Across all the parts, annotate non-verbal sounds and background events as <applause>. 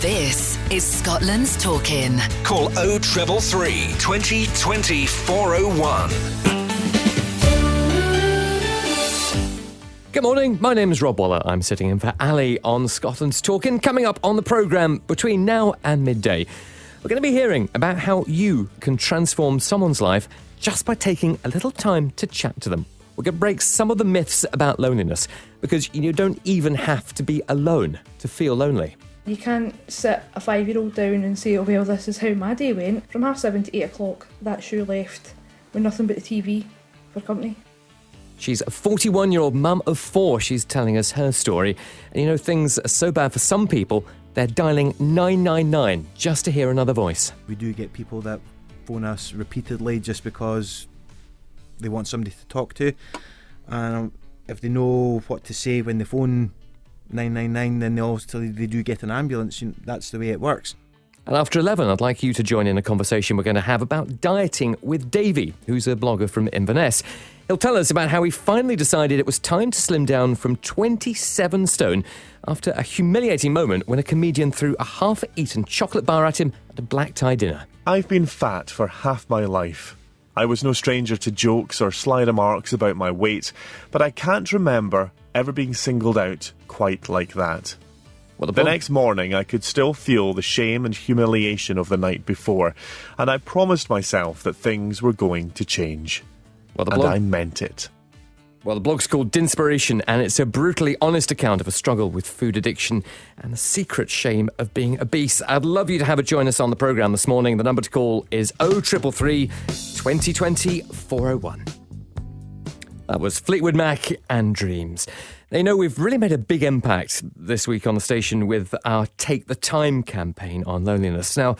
This is Scotland's Talking. Call 0333 2020 401. Good morning, my name is Rob Waller. I'm sitting in for Ali on Scotland's Talking. Coming up on the programme between now and midday, we're going to be hearing about how you can transform someone's life just by taking a little time to chat to them. We're going to break some of the myths about loneliness because you don't even have to be alone to feel lonely. You can't sit a five year old down and say, oh, well, this is how my day went. From half seven to eight o'clock, that shoe left with nothing but the TV for company. She's a 41 year old mum of four. She's telling us her story. And you know, things are so bad for some people, they're dialing 999 just to hear another voice. We do get people that phone us repeatedly just because they want somebody to talk to. And if they know what to say when they phone 999, then they also they do get an ambulance. That's the way it works. And after 11, I'd like you to join in a conversation we're going to have about dieting with Davey, who's a blogger from Inverness. He'll tell us about how he finally decided it was time to slim down from 27 stone after a humiliating moment when a comedian threw a half eaten chocolate bar at him at a black tie dinner. I've been fat for half my life. I was no stranger to jokes or sly remarks about my weight, but I can't remember ever being singled out quite like that. Well, the, the next morning, I could still feel the shame and humiliation of the night before, and I promised myself that things were going to change. Well, and I meant it. Well, the blog's called Dinspiration, and it's a brutally honest account of a struggle with food addiction and the secret shame of being obese. I'd love you to have a join us on the programme this morning. The number to call is 0333 2020 401. That was Fleetwood Mac and Dreams. You know, we've really made a big impact this week on the station with our Take the Time campaign on loneliness. Now,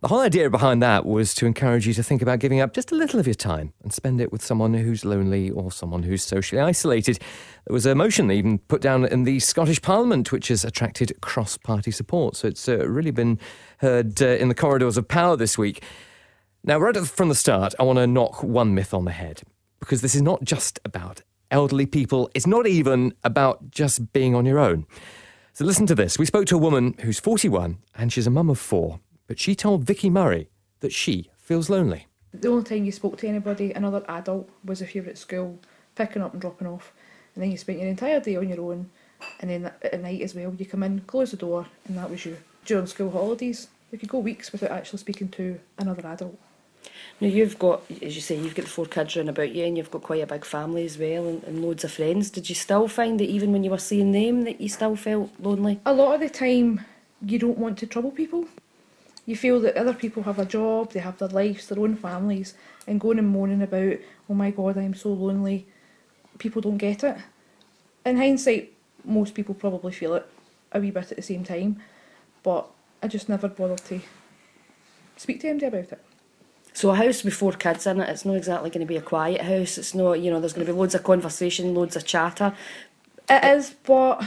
the whole idea behind that was to encourage you to think about giving up just a little of your time and spend it with someone who's lonely or someone who's socially isolated. There was a motion even put down in the Scottish Parliament which has attracted cross party support. So it's uh, really been heard uh, in the corridors of power this week. Now, right from the start, I want to knock one myth on the head because this is not just about elderly people. It's not even about just being on your own. So listen to this. We spoke to a woman who's 41 and she's a mum of four, but she told Vicky Murray that she feels lonely. The only time you spoke to anybody, another adult, was if you were at school, picking up and dropping off. And then you spent your entire day on your own. And then at night as well, you come in, close the door, and that was you. During school holidays, we could go weeks without actually speaking to another adult. Now you've got, as you say, you've got the four kids running about you, and you've got quite a big family as well, and, and loads of friends. Did you still find that even when you were seeing them, that you still felt lonely? A lot of the time, you don't want to trouble people. You feel that other people have a job, they have their lives, their own families, and going and moaning about, oh my god, I'm so lonely. People don't get it. In hindsight, most people probably feel it a wee bit at the same time, but I just never bothered to speak to anybody about it. So a house with four kids in it, it's not exactly going to be a quiet house. It's not, you know, there's going to be loads of conversation, loads of chatter. It is, but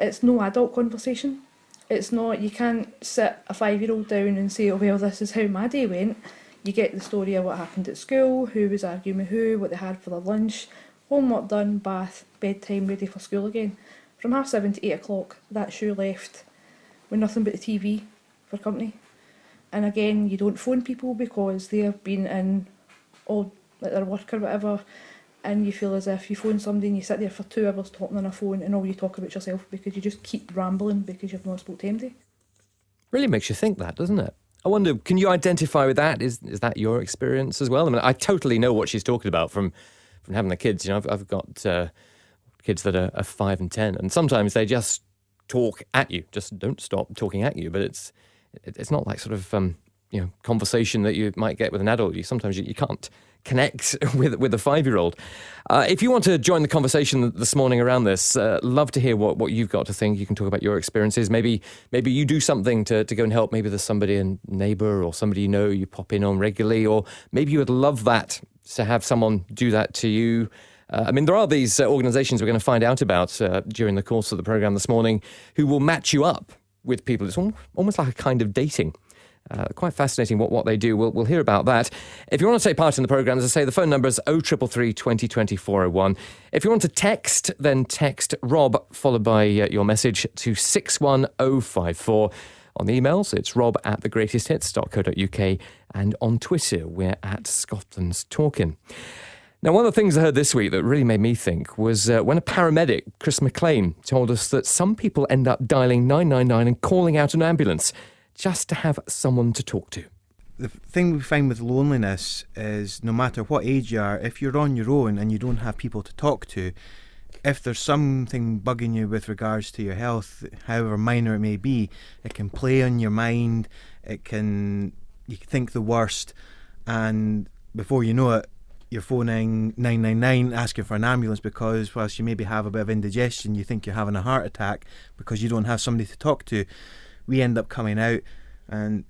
it's no adult conversation. It's not, you can't sit a five year old down and say, oh, well, this is how my day went. You get the story of what happened at school, who was arguing with who, what they had for their lunch, homework done, bath, bedtime, ready for school again. From half seven to eight o'clock, that shoe left with nothing but the TV for company. And again, you don't phone people because they have been in all like their work or whatever, and you feel as if you phone somebody and you sit there for two hours talking on a phone and all you talk about yourself because you just keep rambling because you've not spoken to anybody. Really makes you think that, doesn't it? I wonder, can you identify with that? Is is that your experience as well? I mean, I totally know what she's talking about from from having the kids. You know, I've, I've got uh, kids that are, are five and ten, and sometimes they just talk at you. Just don't stop talking at you. But it's it's not like sort of um, you know conversation that you might get with an adult. You sometimes you, you can't connect <laughs> with with a five year old. Uh, if you want to join the conversation this morning around this, uh, love to hear what, what you've got to think. You can talk about your experiences. Maybe maybe you do something to, to go and help. Maybe there's somebody a neighbour or somebody you know you pop in on regularly, or maybe you would love that to have someone do that to you. Uh, I mean, there are these uh, organisations we're going to find out about uh, during the course of the programme this morning who will match you up with people. It's almost like a kind of dating. Uh, quite fascinating what, what they do. We'll, we'll hear about that. If you want to take part in the programme, as I say, the phone number is 0333 2020 401. If you want to text, then text Rob followed by uh, your message to 61054. On the emails, it's rob at thegreatesthits.co.uk and on Twitter, we're at Scotland's Talking. Now, one of the things I heard this week that really made me think was uh, when a paramedic, Chris McLean, told us that some people end up dialing 999 and calling out an ambulance just to have someone to talk to. The thing we find with loneliness is no matter what age you are, if you're on your own and you don't have people to talk to, if there's something bugging you with regards to your health, however minor it may be, it can play on your mind. It can you can think the worst, and before you know it, you're phoning 999 asking for an ambulance because whilst you maybe have a bit of indigestion, you think you're having a heart attack because you don't have somebody to talk to. We end up coming out, and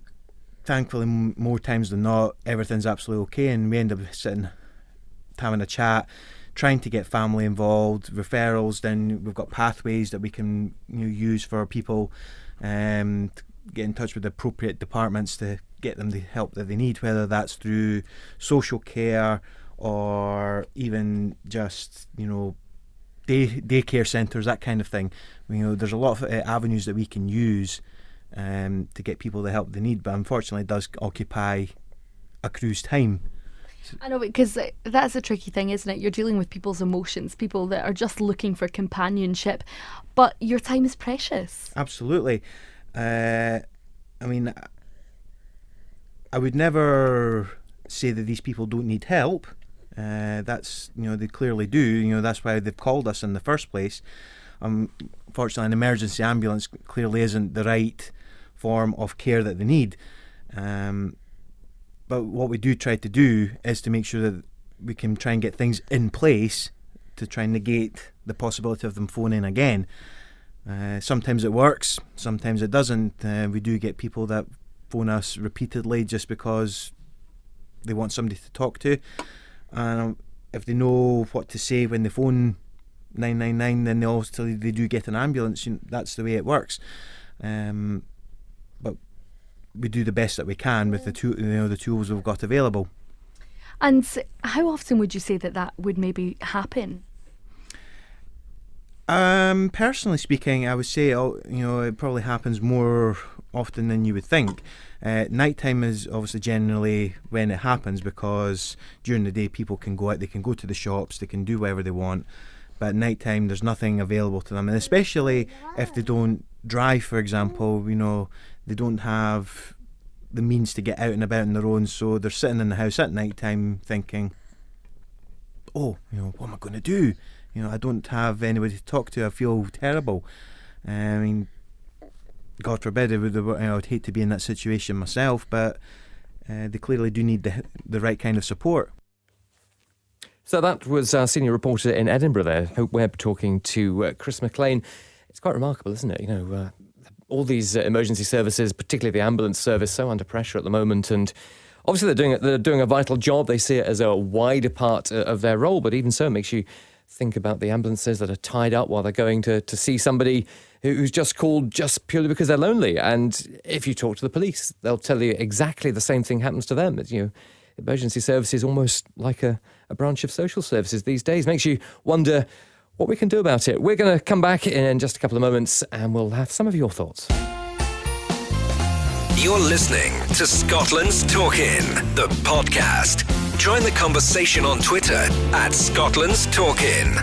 thankfully, m- more times than not, everything's absolutely okay, and we end up sitting having a chat trying to get family involved, referrals. Then we've got pathways that we can you know, use for people, um, to get in touch with the appropriate departments to get them the help that they need, whether that's through social care or even just you know day daycare centres, that kind of thing. You know, there's a lot of uh, avenues that we can use um, to get people the help they need, but unfortunately, it does occupy a crew's time. I know because that's a tricky thing, isn't it? You're dealing with people's emotions, people that are just looking for companionship, but your time is precious. Absolutely. Uh, I mean, I would never say that these people don't need help. Uh, that's you know they clearly do. You know that's why they've called us in the first place. Um, fortunately, an emergency ambulance clearly isn't the right form of care that they need. Um, but what we do try to do is to make sure that we can try and get things in place to try and negate the possibility of them phoning again. Uh, sometimes it works, sometimes it doesn't. Uh, we do get people that phone us repeatedly just because they want somebody to talk to, and if they know what to say when they phone 999, then they also they do get an ambulance. You know, that's the way it works. Um, we do the best that we can with the two, you know, the tools we've got available. And how often would you say that that would maybe happen? Um, personally speaking, I would say oh, you know it probably happens more often than you would think. Uh, nighttime is obviously generally when it happens because during the day people can go out, they can go to the shops, they can do whatever they want. But at nighttime, there's nothing available to them, and especially if they don't drive, for example, you know, they don't have the means to get out and about on their own, so they're sitting in the house at night time thinking, "Oh, you know, what am I going to do?" You know, I don't have anybody to talk to. I feel terrible. Uh, I mean, God forbid, I would, you know, I would hate to be in that situation myself, but uh, they clearly do need the the right kind of support. So that was our senior reporter in Edinburgh there, Hope Webb, talking to uh, Chris McLean. It's quite remarkable, isn't it? You know, uh, all these uh, emergency services, particularly the ambulance service, so under pressure at the moment, and obviously they're doing they're doing a vital job. They see it as a wider part uh, of their role, but even so, it makes you think about the ambulances that are tied up while they're going to, to see somebody who's just called just purely because they're lonely. And if you talk to the police, they'll tell you exactly the same thing happens to them. You know, emergency services almost like a, a branch of social services these days. Makes you wonder what we can do about it. We're going to come back in just a couple of moments and we'll have some of your thoughts. You're listening to Scotland's Talkin', the podcast. Join the conversation on Twitter at Scotland's Talkin'.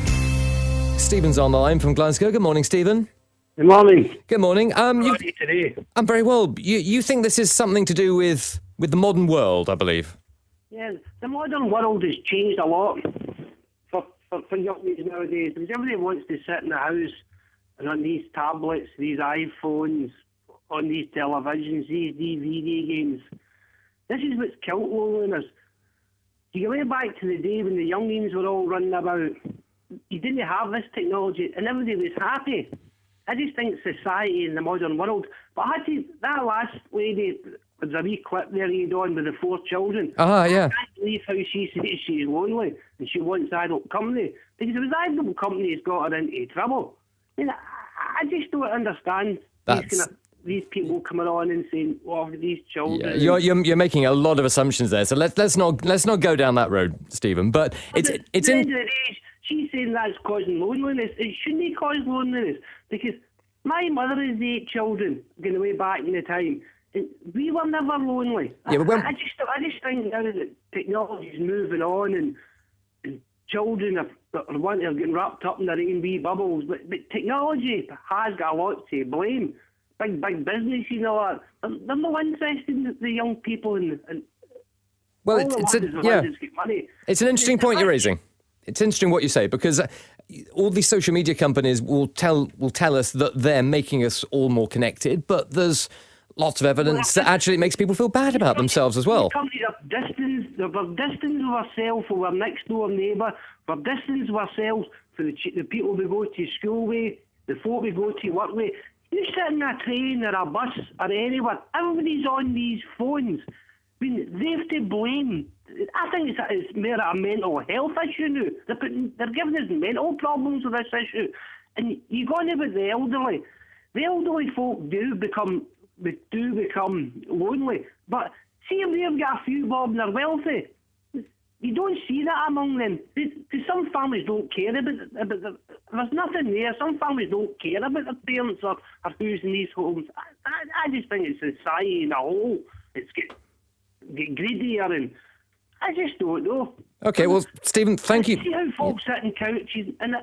Stephen's on the line from Glasgow. Good morning, Stephen. Good morning. Good morning. Um, How you, are you today? I'm very well. You, you think this is something to do with, with the modern world, I believe? Yeah, the modern world has changed a lot for, for, young nowadays because everybody wants to sit in the house and on these tablets, these iPhones, on these televisions, these DVD games. This is what's killed loneliness. You go back to the day when the youngins were all running about? You didn't have this technology and everybody was happy. I just think society in the modern world. But I had to, that last lady, there's a wee clip there you on with the four children. Ah, yeah. I can't believe how she says she's lonely and she wants adult company. Because it was adult company that's got her into trouble. I mean, I, I just don't understand That's- these, kind of, these people coming on and saying, "Well, these children. Yeah, you're, you're, you're making a lot of assumptions there, so let's let's not let's not go down that road, Stephen. But it's But it's in end of the day, she's saying that's causing loneliness. It shouldn't cause loneliness because My mother has eight children going way back in the time. And we were never lonely. Yeah, but when- I, I just I just think now that technology's moving on and children are, are wanting are getting wrapped up in their own wee bubbles, but, but technology has got a lot to blame. Big big business, you know, are they're, they're interested in the, young people and, and Well, it's, it's, a, yeah. ones that's got money. It's an interesting point you're raising. It's interesting what you say because uh, all these social media companies will tell will tell us that they're making us all more connected, but there's lots of evidence that actually it makes people feel bad about themselves as well. Companies are distance, we're distance of ourselves from our next door neighbour, we're distance of ourselves from the, the people we go to school with, the folk we go to work with. You sit in a train or a bus or anywhere, everybody's on these phones. I mean, they've to blame. I think it's, it's more a mental health issue now. They're, putting, they're giving us mental problems with this issue. And you go on about the elderly. The elderly folk do become do become lonely. But see they've got a few bob and they're wealthy. You don't see that among them. Because some families don't care about, about the, there's nothing there. Some families don't care about their parents or, or who's in these homes. I, I, I just think it's society in a whole. It's get, get greedier and I just don't know. Okay, well, Stephen, thank you. See how folks sit in couches and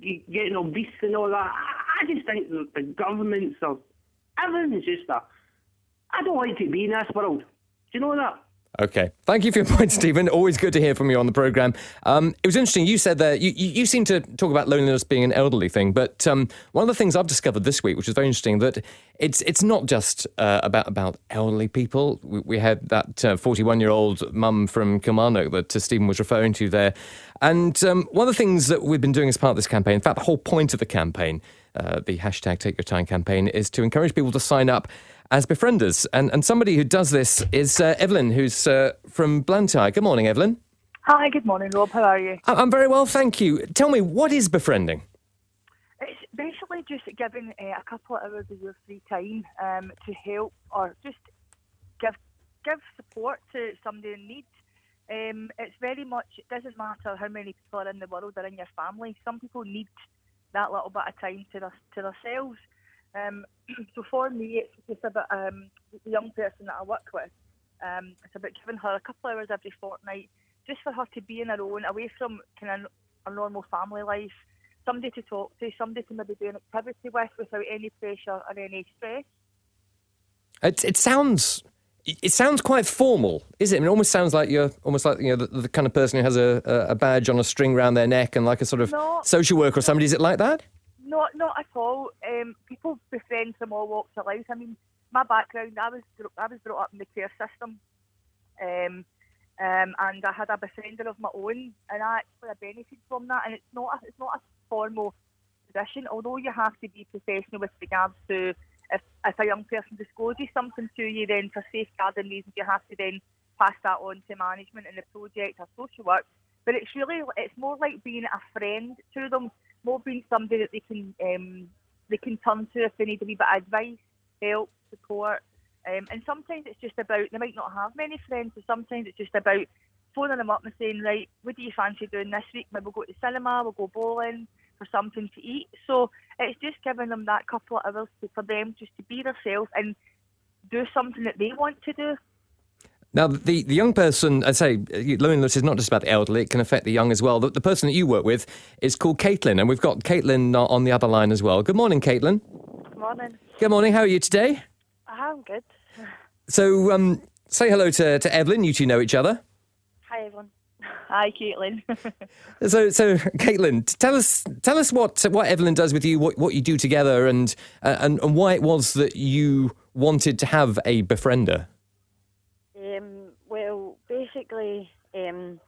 it, getting obese and all that. I, I just think that the governments are everything's just a. I don't like to be in this world. Do you know that? Okay. Thank you for your point, Stephen. Always good to hear from you on the programme. Um, it was interesting. You said that you, you, you seem to talk about loneliness being an elderly thing, but um, one of the things I've discovered this week, which is very interesting, that it's it's not just uh, about about elderly people. We, we had that 41 year old mum from Kilmarnock that uh, Stephen was referring to there. And um, one of the things that we've been doing as part of this campaign, in fact, the whole point of the campaign, uh, the hashtag Take Your Time campaign, is to encourage people to sign up as befrienders. And, and somebody who does this is uh, Evelyn, who's uh, from Blantyre. Good morning, Evelyn. Hi, good morning, Rob. How are you? I'm very well, thank you. Tell me, what is befriending? It's basically just giving uh, a couple of hours of your free time um, to help or just give give support to somebody in need. Um, it's very much, it doesn't matter how many people are in the world or in your family. Some people need that little bit of time to, their, to themselves. Um, <clears throat> so for me, it's just about um, the young person that I work with. Um, it's about giving her a couple of hours every fortnight just for her to be in her own, away from kind of a normal family life. Somebody to talk to, somebody to maybe do an activity with without any pressure or any stress. It, it sounds it sounds quite formal, is it? I mean, it almost sounds like you're almost like you know the, the kind of person who has a, a badge on a string around their neck and like a sort of No. social worker or somebody. Is it like that? Not, not at all. Um, people befriend from all walks of life. I mean, my background, I was I was brought up in the care system, um, um, and I had a befriender of my own, and I actually benefited from that. And it's not, a, it's not a formal position, although you have to be professional with regards to if, if a young person discloses something to you, then for safeguarding reasons, you have to then pass that on to management in the project or social work. But it's really, it's more like being a friend to them, more being somebody that they can um, they can turn to if they need a wee bit of advice, help, support. Um, and sometimes it's just about they might not have many friends, so sometimes it's just about phoning them up and saying, right, what do you fancy doing this week? Maybe we'll go to the cinema, we'll go bowling for something to eat. So it's just giving them that couple of hours to, for them just to be themselves and do something that they want to do. Now, the, the young person, I say, uh, loneliness is not just about the elderly, it can affect the young as well. The, the person that you work with is called Caitlin, and we've got Caitlin uh, on the other line as well. Good morning, Caitlin. Good morning. Good morning, how are you today? I'm good. So, um, say hello to, to Evelyn, you two know each other. Hi, everyone. <laughs> Hi, Caitlin. <laughs> So, so Caitlin, tell us, tell us what what Evelyn does with you, what what you do together, and uh, and and why it was that you wanted to have a befriender. Basically, um,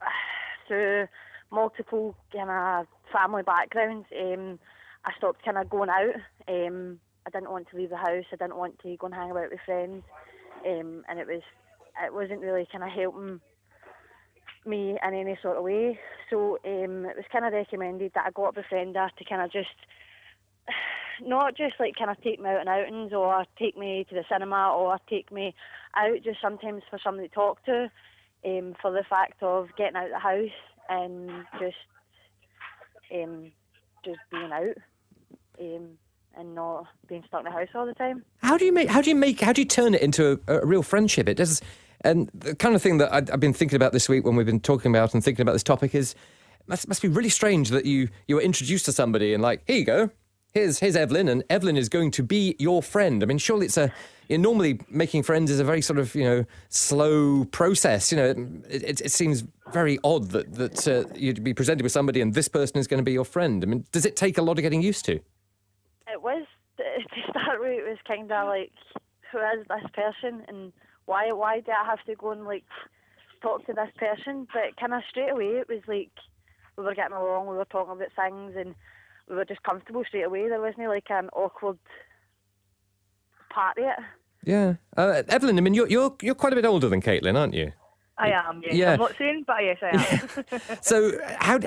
<sighs> through multiple kind of family backgrounds, um, I stopped kind of going out. Um, I didn't want to leave the house. I didn't want to go and hang about with friends, um, and it was it wasn't really kind of helping me in any sort of way. So um, it was kind of recommended that I got a befriender to kind of just not just like kind of take me out on outings or take me to the cinema or take me out just sometimes for somebody to talk to um, for the fact of getting out of the house and just um, just being out. Um, and not being stuck in the house all the time. How do you make? How do you make? How do you turn it into a, a real friendship? It does, and the kind of thing that I, I've been thinking about this week when we've been talking about and thinking about this topic is must must be really strange that you you were introduced to somebody and like here you go, here's here's Evelyn, and Evelyn is going to be your friend. I mean, surely it's a you know, normally making friends is a very sort of you know slow process. You know, it, it, it seems very odd that that uh, you'd be presented with somebody and this person is going to be your friend. I mean, does it take a lot of getting used to? It was to start with. It was kind of like, who is this person, and why why do I have to go and like talk to this person? But kind of straight away, it was like we were getting along. We were talking about things, and we were just comfortable straight away. There wasn't like an awkward part of it. Yeah, uh, Evelyn. I mean, you're you're you're quite a bit older than Caitlin, aren't you? I am, yes. Yeah. I'm not saying, but yes, I am. <laughs> So, how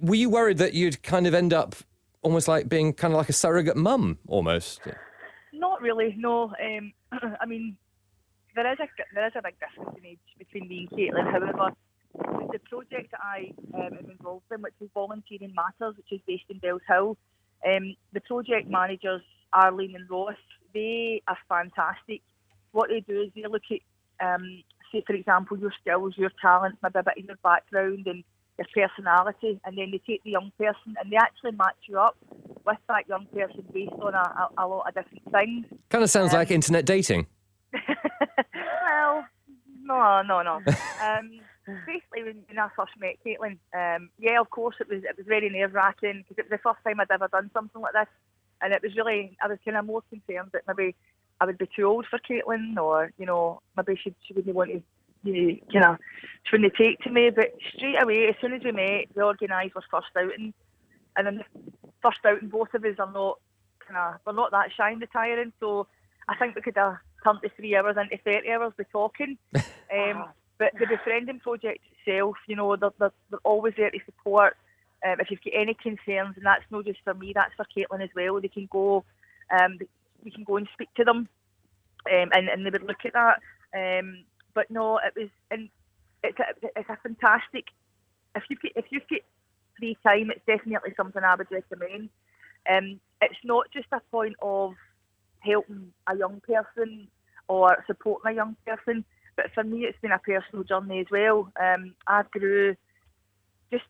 were you worried that you'd kind of end up almost like being kind of like a surrogate mum, almost? Not really, no. Um, <clears throat> I mean, there is a there is a big difference in age between me and Caitlin. However, the, the project that I um, am involved in, which is Volunteering Matters, which is based in Bellshill, um, the project managers Arlene and Ross, they are fantastic. What they do is they look at, um, say for example, your skills, your talents, maybe a bit of your background and your personality, and then they take the young person and they actually match you up with that young person based on a, a, a lot of different things. Kind of sounds like internet dating. <laughs> well, no, no, no. <laughs> um, <sighs> basically, when, when I first met Caitlin, um, yeah, of course, it was it was very nerve wracking because it was the first time I'd ever done something like this, and it was really I was kind of more concerned that maybe I would be too old for Caitlin, or you know, maybe she she wouldn't want to. You know, she wouldn't take to me, but straight away, as soon as we met, we organised our first outing, and then the first outing, both of us are not kind of, we're not that shy and retiring, so I think we could have turned the three hours into 30 hours by talking. <laughs> Um, but the befriending project itself, you know, they're, they're, they're always there to support. Um, if you've got any concerns, and that's not just for me, that's for Caitlin as well. They can go, um, we can go and speak to them, um, and, and they would look at that. Um, but no, it was, and it's a, it's a fantastic. If you if you've got free time, it's definitely something I would recommend. Um, it's not just a point of helping a young person or supporting a young person, but for me, it's been a personal journey as well. Um, I grew just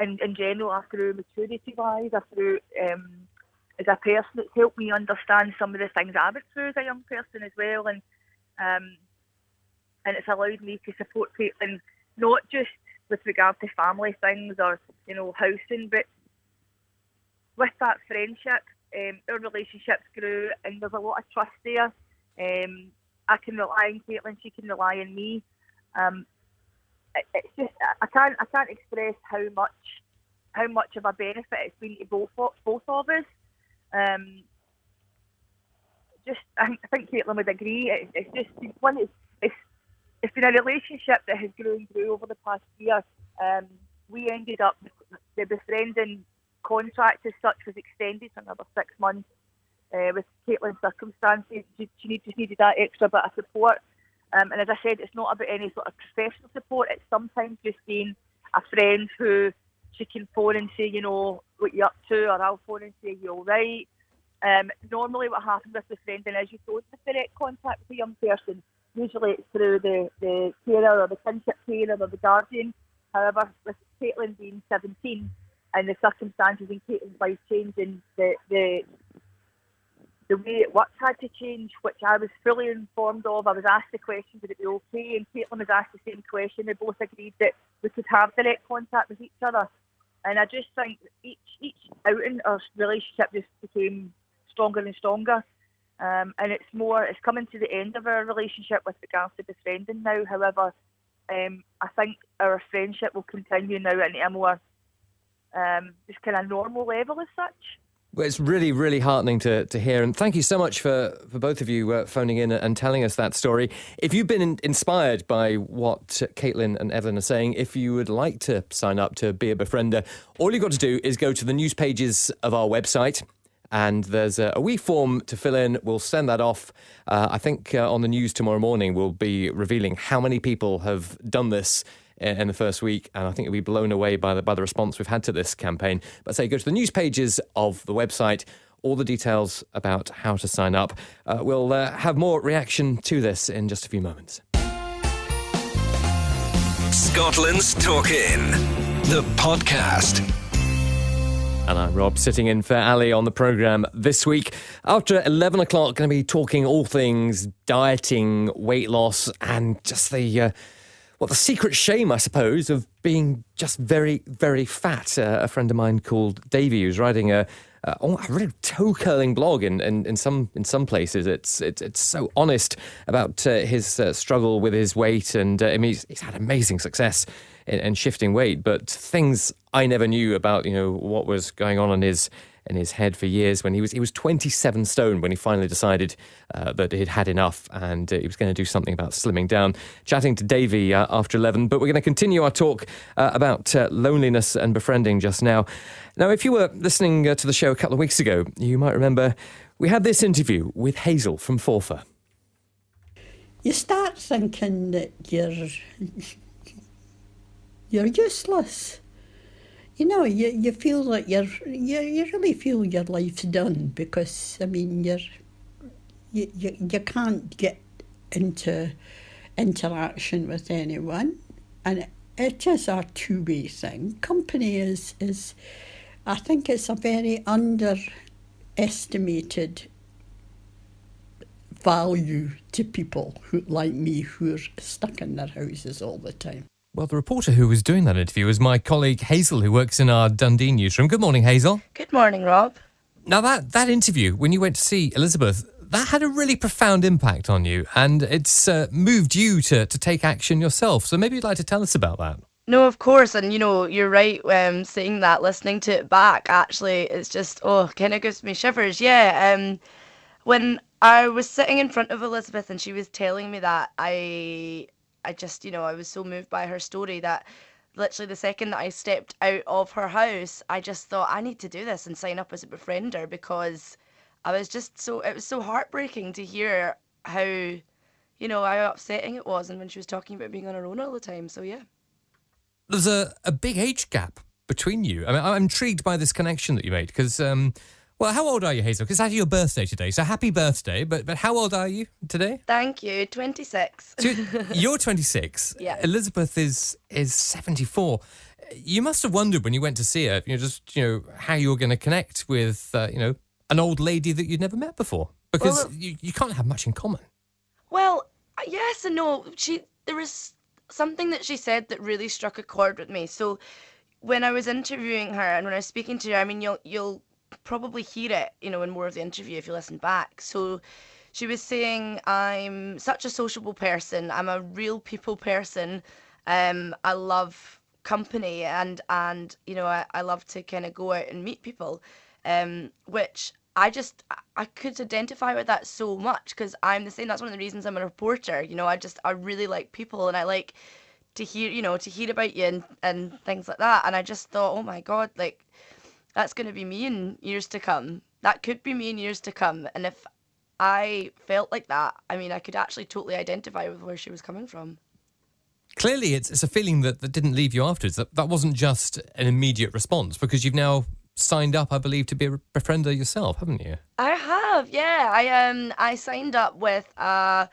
in, in general, I grew maturity wise, I grew um, as a person. It's helped me understand some of the things I went through as a young person as well, and um, and it's allowed me to support Caitlin not just with regard to family things or you know housing, but with that friendship, um, our relationships grew, and there's a lot of trust there. Um, I can rely on Caitlin; she can rely on me. Um, it, it's just I can't I can't express how much how much of a benefit it's been to both of- both of us. Um, just I think- Caitlin would agree. It, it's just one it's, it's it's been a relationship that has grown grew over the past year. Um, we ended up the befriending contract as such was extended for another six months. Uh, with Caitlin's circumstances, she, she need, just needed that extra bit of support. Um, and as I said, it's not about any sort of professional support. It's sometimes just being a friend who she can phone and say, you know, what you're up to, or I'll phone and say, you're all right? Um, normally, what happens with the friending is you don't have direct contact with the young person. Usually, it's through the, the carer or the kinship carer or the guardian. However, with Caitlin being 17 and the circumstances in Caitlin's life changing, the, the the way it worked had to change, which I was fully informed of. I was asked the question, would it be okay? And Caitlin was asked the same question. They both agreed that we could have direct contact with each other. And I just think each each outing, our relationship just became stronger and stronger. Um, and it's more, it's coming to the end of our relationship with regards to befriending now. However, um, I think our friendship will continue now into a more um, just kind of normal level as such. Well, it's really, really heartening to, to hear. And thank you so much for, for both of you uh, phoning in and telling us that story. If you've been in, inspired by what Caitlin and Evelyn are saying, if you would like to sign up to be a befriender, all you've got to do is go to the news pages of our website. And there's a, a wee form to fill in. We'll send that off. Uh, I think uh, on the news tomorrow morning, we'll be revealing how many people have done this in the first week, and I think you'll be blown away by the by the response we've had to this campaign. But say, go to the news pages of the website. all the details about how to sign up. Uh, we'll uh, have more reaction to this in just a few moments. Scotland's Talking, the podcast. And I'm Rob, sitting in for Ali on the programme this week. After 11 o'clock, going to be talking all things dieting, weight loss, and just the, uh, well, the secret shame, I suppose, of being just very, very fat. Uh, a friend of mine called Davey, who's writing a, uh, oh, a really toe curling blog in, in, in some in some places. It's it's, it's so honest about uh, his uh, struggle with his weight, and uh, I mean he's, he's had amazing success in, in, shifting weight. But things I never knew about, you know, what was going on in his in his head for years when he was he was 27 stone when he finally decided uh, that he'd had enough and uh, he was going to do something about slimming down. Chatting to Davey uh, after 11, but we're going to continue our talk uh, about uh, loneliness and befriending just now. Now, if you were listening uh, to the show a couple of weeks ago, you might remember we had this interview with Hazel from Forfar. You start thinking that you're <laughs> you're useless you know, you, you feel like you're, you, you really feel your life's done because, I mean, you're, you, you, you can't get into interaction with anyone. And it is a two way thing. Company is, is, I think it's a very underestimated value to people who like me who are stuck in their houses all the time. Well, the reporter who was doing that interview was my colleague Hazel, who works in our Dundee newsroom. Good morning, Hazel. Good morning, Rob. Now, that, that interview, when you went to see Elizabeth, that had a really profound impact on you, and it's uh, moved you to, to take action yourself. So maybe you'd like to tell us about that. No, of course, and you know you're right. Um, saying that, listening to it back, actually, it's just oh, kind of gives me shivers. Yeah. Um, when I was sitting in front of Elizabeth and she was telling me that, I I just, you know, I was so moved by her story that literally the second that I stepped out of her house, I just thought I need to do this and sign up as a befriender because I was just so it was so heartbreaking to hear how you know how upsetting it was and when she was talking about being on her own all the time. So yeah. There's a, a big age gap between you. I mean, I'm intrigued by this connection that you made because um, well, how old are you, Hazel? Because it's actually your birthday today. So happy birthday. But but how old are you today? Thank you. 26. So <laughs> you're 26. Yeah. Elizabeth is is 74. You must have wondered when you went to see her, you know, just you know how you were going to connect with, uh, you know, an old lady that you'd never met before, because well, you, you can't have much in common. Well, yes and no. She there was something that she said that really struck a chord with me. So when I was interviewing her and when I was speaking to her, I mean, you'll you'll probably hear it, you know, in more of the interview if you listen back. So she was saying, I'm such a sociable person. I'm a real people person. Um, I love company and and you know I, I love to kind of go out and meet people um which I just I could identify with that so much because I'm the same that's one of the reasons I'm a reporter you know I just I really like people and I like to hear you know to hear about you and and things like that and I just thought oh my god like that's going to be me in years to come. That could be me in years to come. And if I felt like that, I mean, I could actually totally identify with where she was coming from. Clearly, it's, it's a feeling that, that didn't leave you afterwards. That, that wasn't just an immediate response because you've now signed up, I believe, to be a befriender yourself, haven't you? I have, yeah. I um I signed up with uh,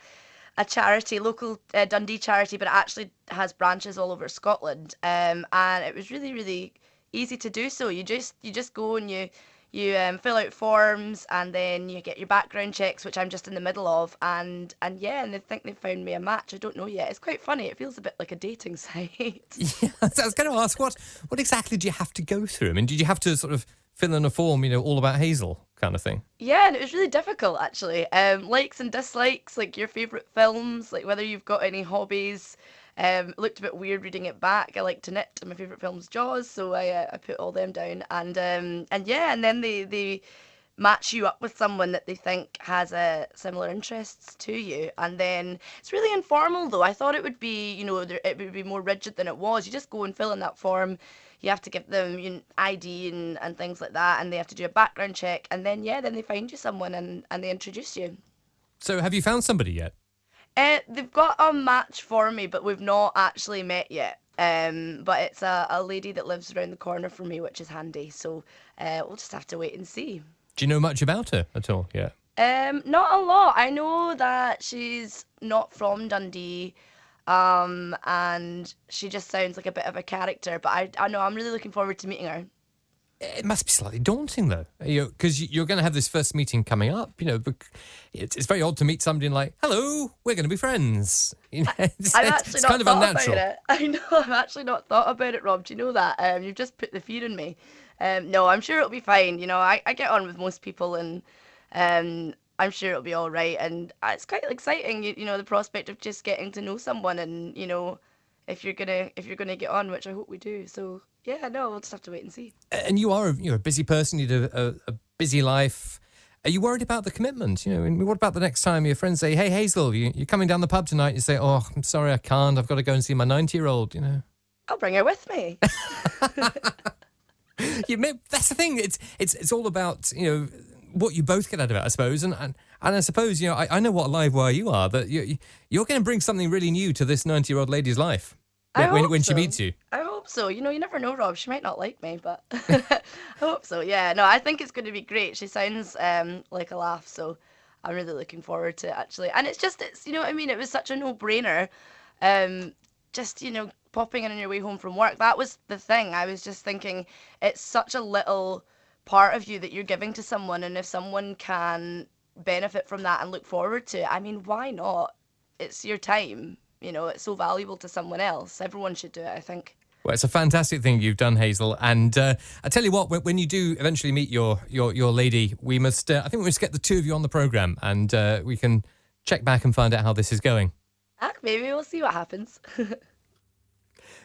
a charity, local uh, Dundee charity, but it actually has branches all over Scotland. Um, and it was really, really easy to do so. You just you just go and you you um, fill out forms and then you get your background checks, which I'm just in the middle of, and and yeah, and they think they found me a match. I don't know yet. It's quite funny. It feels a bit like a dating <laughs> site. <laughs> yeah, I was going to ask what what exactly do you have to go through? I mean, did you have to sort of fill in a form, you know, all about Hazel kind of thing? Yeah, and it was really difficult actually. Um, likes and dislikes, like your favorite films, like whether you've got any hobbies. Um, looked a bit weird reading it back. I like to knit, and my favourite film's Jaws, so I uh, I put all them down, and um, and yeah, and then they they match you up with someone that they think has uh, similar interests to you, and then it's really informal though. I thought it would be you know it would be more rigid than it was. You just go and fill in that form. You have to give them you know, ID and, and things like that, and they have to do a background check, and then yeah, then they find you someone and, and they introduce you. So, have you found somebody yet? Uh, they've got a match for me, but we've not actually met yet. Um, but it's a, a lady that lives around the corner from me, which is handy. So uh, we'll just have to wait and see. Do you know much about her at all? Yeah. Um, not a lot. I know that she's not from Dundee, um, and she just sounds like a bit of a character. But I, I know I'm really looking forward to meeting her. It must be slightly daunting, though, because you, are going to have this first meeting coming up. You know, it's, it's very odd to meet somebody and like, "Hello, we're going to be friends." <laughs> You know, it's, I've actually it's not kind of thought unnatural. about it. <laughs> I know I've actually not thought about it, Rob. Do you know that? Um, you've just put the fear in me. Um, no, I'm sure it'll be fine. You know, I, I get on with most people, and um, I'm sure it'll be all right. And uh, it's quite exciting, you, you know, the prospect of just getting to know someone, and you know, if you're gonna if you're gonna get on, which I hope we do. So yeah, no, we'll just have to wait and see. And you are you're a busy person. You do a, a busy life. Are you worried about the commitment? You know, and what about the next time your friends say, "Hey, Hazel, you, you're coming down the pub tonight"? You say, "Oh, I'm sorry, I can't. I've got to go and see my 90 year old." You know. I'll bring her with me. <laughs> you may, that's the thing. It's it's it's all about you know what you both get out of it, I suppose. And and, and I suppose you know I, I know what a live wire you are. That you you're going to bring something really new to this 90 year old lady's life when when, when she so. meets you. I hope so. You know, you never know, Rob. She might not like me, but <laughs> <laughs> I hope so. Yeah, no, I think it's going to be great. She sounds um, like a laugh, so I'm really looking forward to it, actually. And it's just, it's you know what I mean? It was such a no brainer. Um, just, you know, popping in on your way home from work. That was the thing. I was just thinking, it's such a little part of you that you're giving to someone, and if someone can benefit from that and look forward to it, I mean, why not? It's your time. You know, it's so valuable to someone else. Everyone should do it, I think. Well, it's a fantastic thing you've done, Hazel. And uh, I tell you what, when, when you do eventually meet your your your lady, we must. Uh, I think we must get the two of you on the program, and uh, we can check back and find out how this is going. Ah, maybe we'll see what happens. <laughs>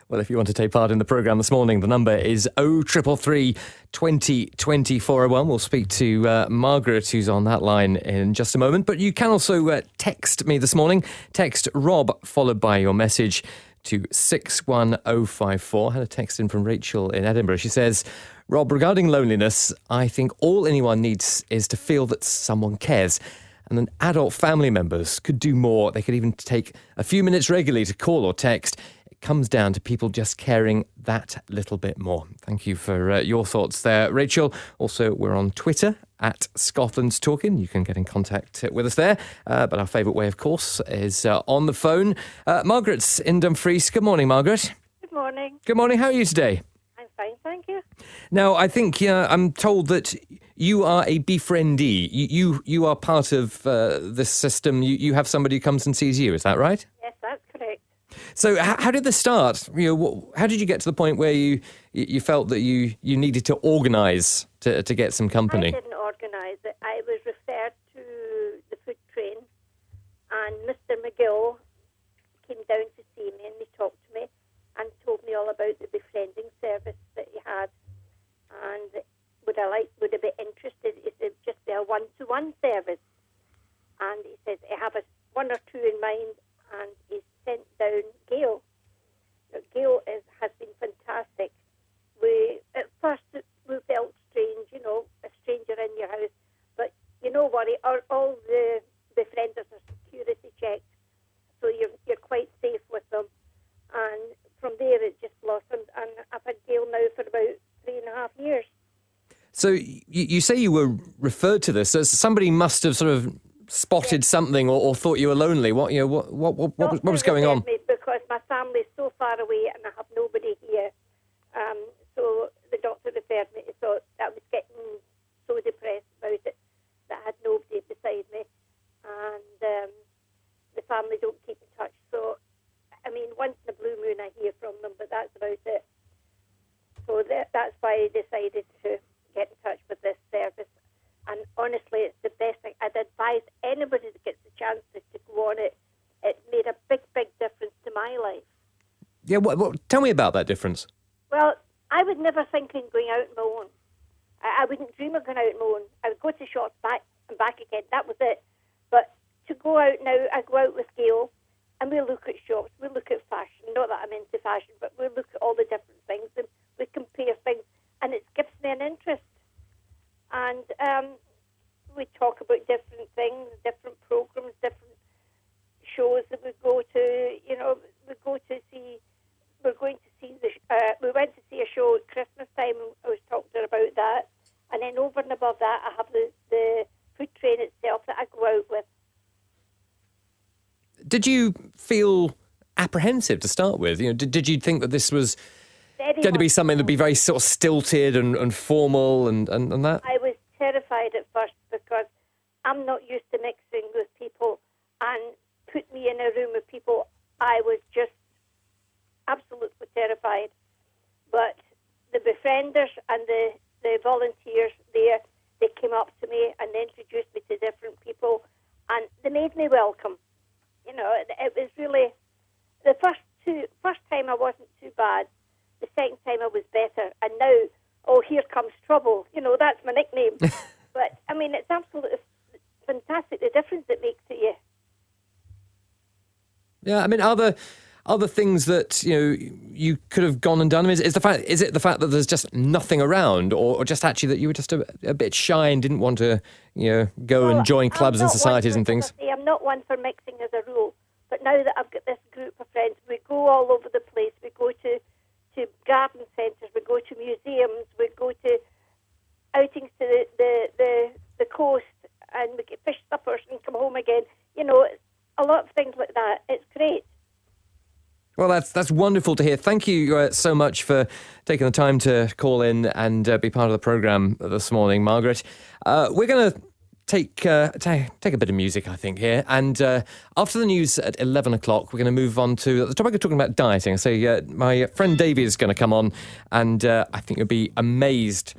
Well, if you want to take part in the programme this morning, the number is 0333 20 20 401. We'll speak to uh, Margaret, who's on that line in just a moment. But you can also uh, text me this morning. Text Rob, followed by your message to 61054. I had a text in from Rachel in Edinburgh. She says, Rob, regarding loneliness, I think all anyone needs is to feel that someone cares. And then adult family members could do more. They could even take a few minutes regularly to call or text. Comes down to people just caring that little bit more. Thank you for uh, your thoughts there, Rachel. Also, we're on Twitter at Scotland's Talking. You can get in contact with us there. Uh, but our favourite way, of course, is uh, on the phone. Uh, Margaret's in Dumfries. Good morning, Margaret. Good morning. Good morning. How are you today? I'm fine, thank you. Now, I think uh, I'm told that you are a befriendee. You you, you are part of uh, this system. You, you have somebody who comes and sees you. Is that right? Yes, that's. So, how, how did this start? You know, how did you get to the point where you you felt that you, you needed to organise to to get some company? I didn't organise it. I was referred to the food train, and Mr. McGill came down to see me and he talked to me and told me all about the befriending service that he had. And would I like, would I be interested? Is it just a one-to-one service? And he says, I have a, one or two in mind, down Gail. Now, Gail is, has been fantastic. We at first we felt strange, you know, a stranger in your house, but you know what? All, all the befrienders are security checked, so you're you're quite safe with them. And from there, it just blossomed, and I've had Gail now for about three and a half years. So, you, you say you were referred to this. So somebody must have sort of spotted something or, or thought you were lonely. What you know? What what what, what, was, what was going on? because my family's so far away and I have nobody here. Um, so the doctor referred me. So I was getting so depressed about it that I had nobody beside me, and um, the family don't keep in touch. So, I mean, once in a blue moon I hear from them, but that's about it. So that, that's why I decided to get in touch with this service. And honestly, it's the best thing. I'd advise anybody that gets the chance to, to go on it. It made a big, big difference to my life. Yeah. What, what, tell me about that difference. Well, I would never think of going out on my own. I, I wouldn't dream of going out on my own. I would go to shops back and back again. That was it. But to go out now, I go out with Gail and we look at shops, we look at fashion. Not that I'm into fashion, but we look at all the different things and we compare things, and it gives me an interest. And um, we talk about different things, different programs, different shows that we go to. You know, we go to see. We're going to see the. sh- Uh, we went to see a show at Christmas time. and I was talking to her about that. And then over and above that, I have the, the food train itself that I go out with. Did you feel apprehensive to start with? You know, did, did you think that this was going to be something that'd be very sort of stilted and, and formal and, and, and that? I was terrified at first because I'm not used to mixing with people, and put me in a room with people, I was just absolutely terrified. But the befrienders and the, the volunteers there, they came up to me and they introduced me to different people, and they made me welcome. You know, it, it was really the first two first time I wasn't too bad. The second time I was better, and now oh here comes trouble. You know that's my nickname. but I mean it's absolutely fantastic the difference it makes to you. Yeah, I mean, are there other things that you know you could have gone and done? Is, is the fact is it the fact that there's just nothing around, or, or just actually that you were just a, a bit shy and didn't want to you know go and join clubs and societies and things? Say, I'm not one for mixing as a rule, but now that I've got this group of friends, we go all over the place. We go to to garden centres, we go to museums, we go to outings to the the, the, the coast, and we get fish suppers and come home again. You know, a lot of things like that. It's great. Well, that's that's wonderful to hear. Thank you uh, so much for taking the time to call in and uh, be part of the program this morning, Margaret. Uh, we're going to take uh, ta- take a bit of music, I think, here, and uh, after the news at eleven o'clock, we're going to move on to the topic of talking about dieting. So, my friend Davey is going to come on, and uh, I think you'll be amazed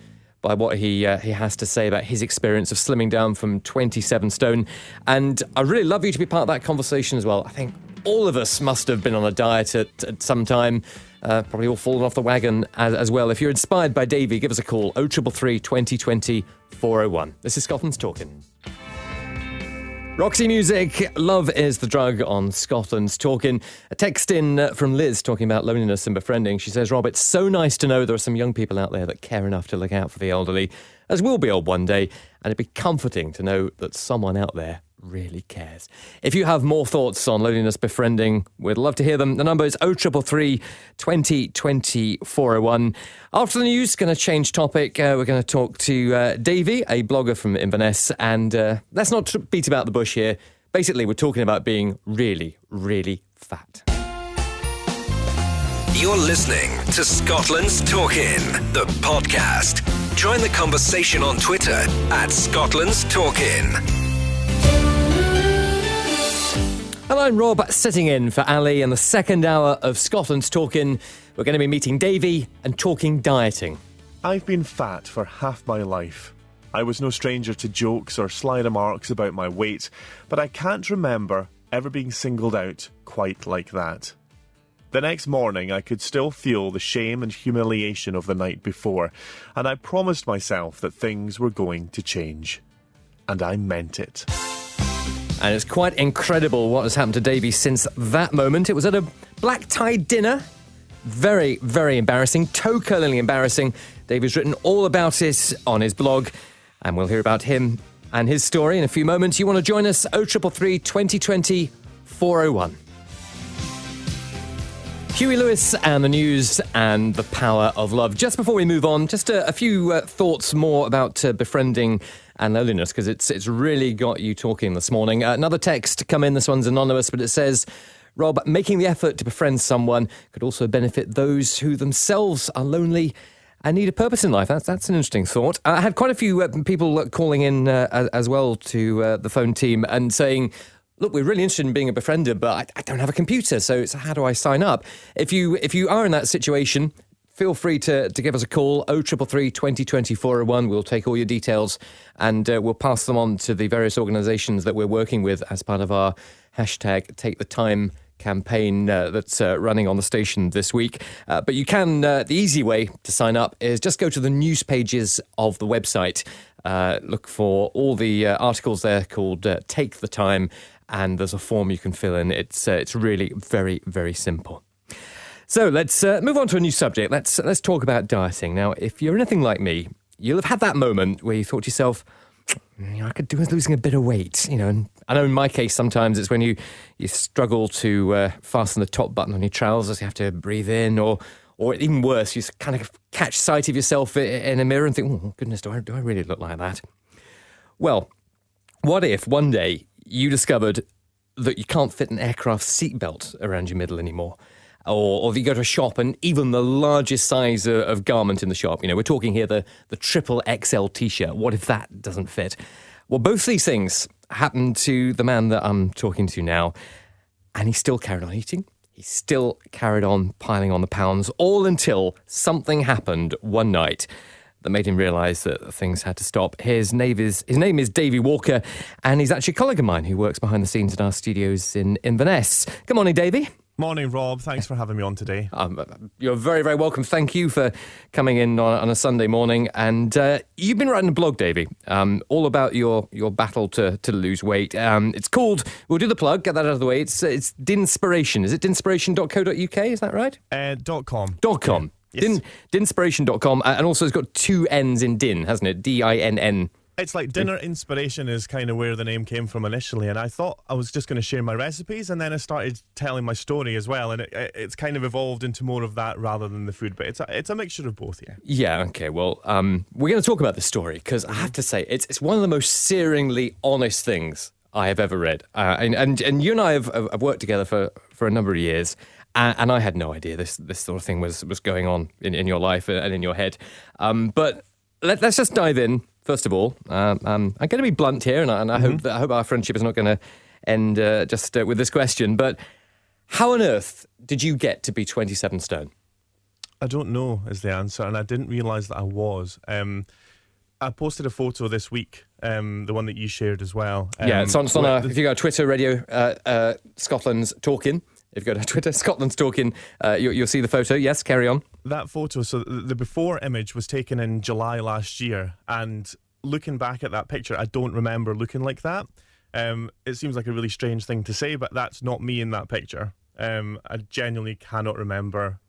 by what he uh, he has to say about his experience of slimming down from 27 stone. And I'd really love you to be part of that conversation as well. I think all of us must have been on a diet at, at some time. Uh, probably all fallen off the wagon as, as well. If you're inspired by Davey, give us a call 0333 2020 401. This is Scotland's Talking. Roxy Music, Love is the Drug on Scotland's Talking. A text in uh, from Liz talking about loneliness and befriending. She says, Rob, it's so nice to know there are some young people out there that care enough to look out for the elderly, as we'll be old one day, and it'd be comforting to know that someone out there really cares. If you have more thoughts on loneliness befriending, we'd love to hear them. The number is 0333 2020 401. After the news, going to change topic. Uh, we're going to talk to uh, Davey, a blogger from Inverness, and uh, let's not beat about the bush here. Basically, we're talking about being really, really fat. You're listening to Scotland's Talking, the podcast. Join the conversation on Twitter at Scotland's Talking. Hello, I'm Rob, sitting in for Ali in the second hour of Scotland's Talking. We're going to be meeting Davey and talking dieting. I've been fat for half my life. I was no stranger to jokes or sly remarks about my weight, but I can't remember ever being singled out quite like that. The next morning, I could still feel the shame and humiliation of the night before, and I promised myself that things were going to change. And I meant it. And it's quite incredible what has happened to Davey since that moment. It was at a black tie dinner. Very, very embarrassing, toe curlingly embarrassing. Davey's written all about it on his blog, and we'll hear about him and his story in a few moments. You want to join us? 0333 2020 401. Huey Lewis and the news and the power of love. Just before we move on, just a, a few uh, thoughts more about uh, befriending and loneliness because it's it's really got you talking this morning. Uh, another text come in. This one's anonymous, but it says. Rob, making the effort to befriend someone could also benefit those who themselves are lonely and need a purpose in life. That's that's an interesting thought. I had quite a few uh, people calling in uh, as, as well to uh, the phone team and saying, look, we're really interested in being a befriender, but I, I don't have a computer, so, so how do I sign up? If you if you are in that situation, feel free to, to give us a call 0333 2020 401. We'll take all your details and uh, we'll pass them on to the various organisations that we're working with as part of our hashtag Take the Time campaign uh, that's uh, running on the station this week. Uh, but you can, uh, the easy way to sign up is just go to the news pages of the website. Uh, look for all the uh, articles there called Take the Time, and there's a form you can fill in. It's, it's really very, very simple. So let's uh, move on to a new subject. Let's let's talk about dieting. Now, if you're anything like me, you'll have had that moment where you thought to yourself, "You know, I could do with losing a bit of weight. You know, and I know in my case sometimes it's when you you struggle to uh, fasten the top button on your trousers, you have to breathe in, or or even worse, you kind of catch sight of yourself in a mirror and think, oh, goodness, do I, do I really look like that? Well, what if one day you discovered that you can't fit an aircraft seatbelt around your middle anymore? Or, or that you go to a shop and even the largest size of, of garment in the shop, you know, we're talking here the, the triple XL t shirt. What if that doesn't fit? Well, both these things happened to the man that I'm talking to now, and he still carried on eating. He still carried on piling on the pounds, all until something happened one night that made him realise that things had to stop. His name is his name is Davey Walker, and he's actually a colleague of mine who works behind the scenes in our studios in Inverness. Good morning, Davey. Morning, Rob. Thanks for having me on today. Um, you're very, very welcome. Thank you for coming in on, on a Sunday morning. And uh, you've been writing a blog, Davey, um, all about your, your battle to, to lose weight. Um, it's called, we'll do the plug, get that out of the way. It's, it's Dinnspiration. Is it dinnspiration.co.uk? Is that right? Uh, dot com. Dot com. Din, dinnspiration.com. uh, And also, it's got two N's in din, hasn't it? D I N N. It's like dinner inspiration is kind of where the name came from initially, and I thought I was just going to share my recipes, and then I started telling my story as well, and it, it- it's kind of evolved into more of that rather than the food. But it's a, it's a mixture of both, yeah. Yeah, okay. Well, um, we're going to talk about the story because I have to say it's it's one of the most searingly honest things I have ever read. Uh, and, and and you and I have, have worked together for, for a number of years, and, and I had no idea this this sort of thing was was going on in, in your life and in your head. Um, but let, let's just dive in first of all. Um, um, I'm going to be blunt here, and I, and I hope that I hope our friendship is not going to end uh, just uh, with this question. But how on earth did you get to be 27 stone? I don't know is the answer, and I didn't realise that I was. Um, I posted a photo this week, um, the one that you shared as well. yeah, um, it's on, it's on our, the- if you go to Twitter, Radio uh, uh, Scotland's Talking. If you go to <laughs> Twitter, Scotland's Talking, uh, you, you'll see the photo. Yes, carry on. That photo, so the before image was taken in July last year, and looking back at that picture, I don't remember looking like that. Um, it seems like a really strange thing to say, but that's not me in that picture. Um, I genuinely cannot remember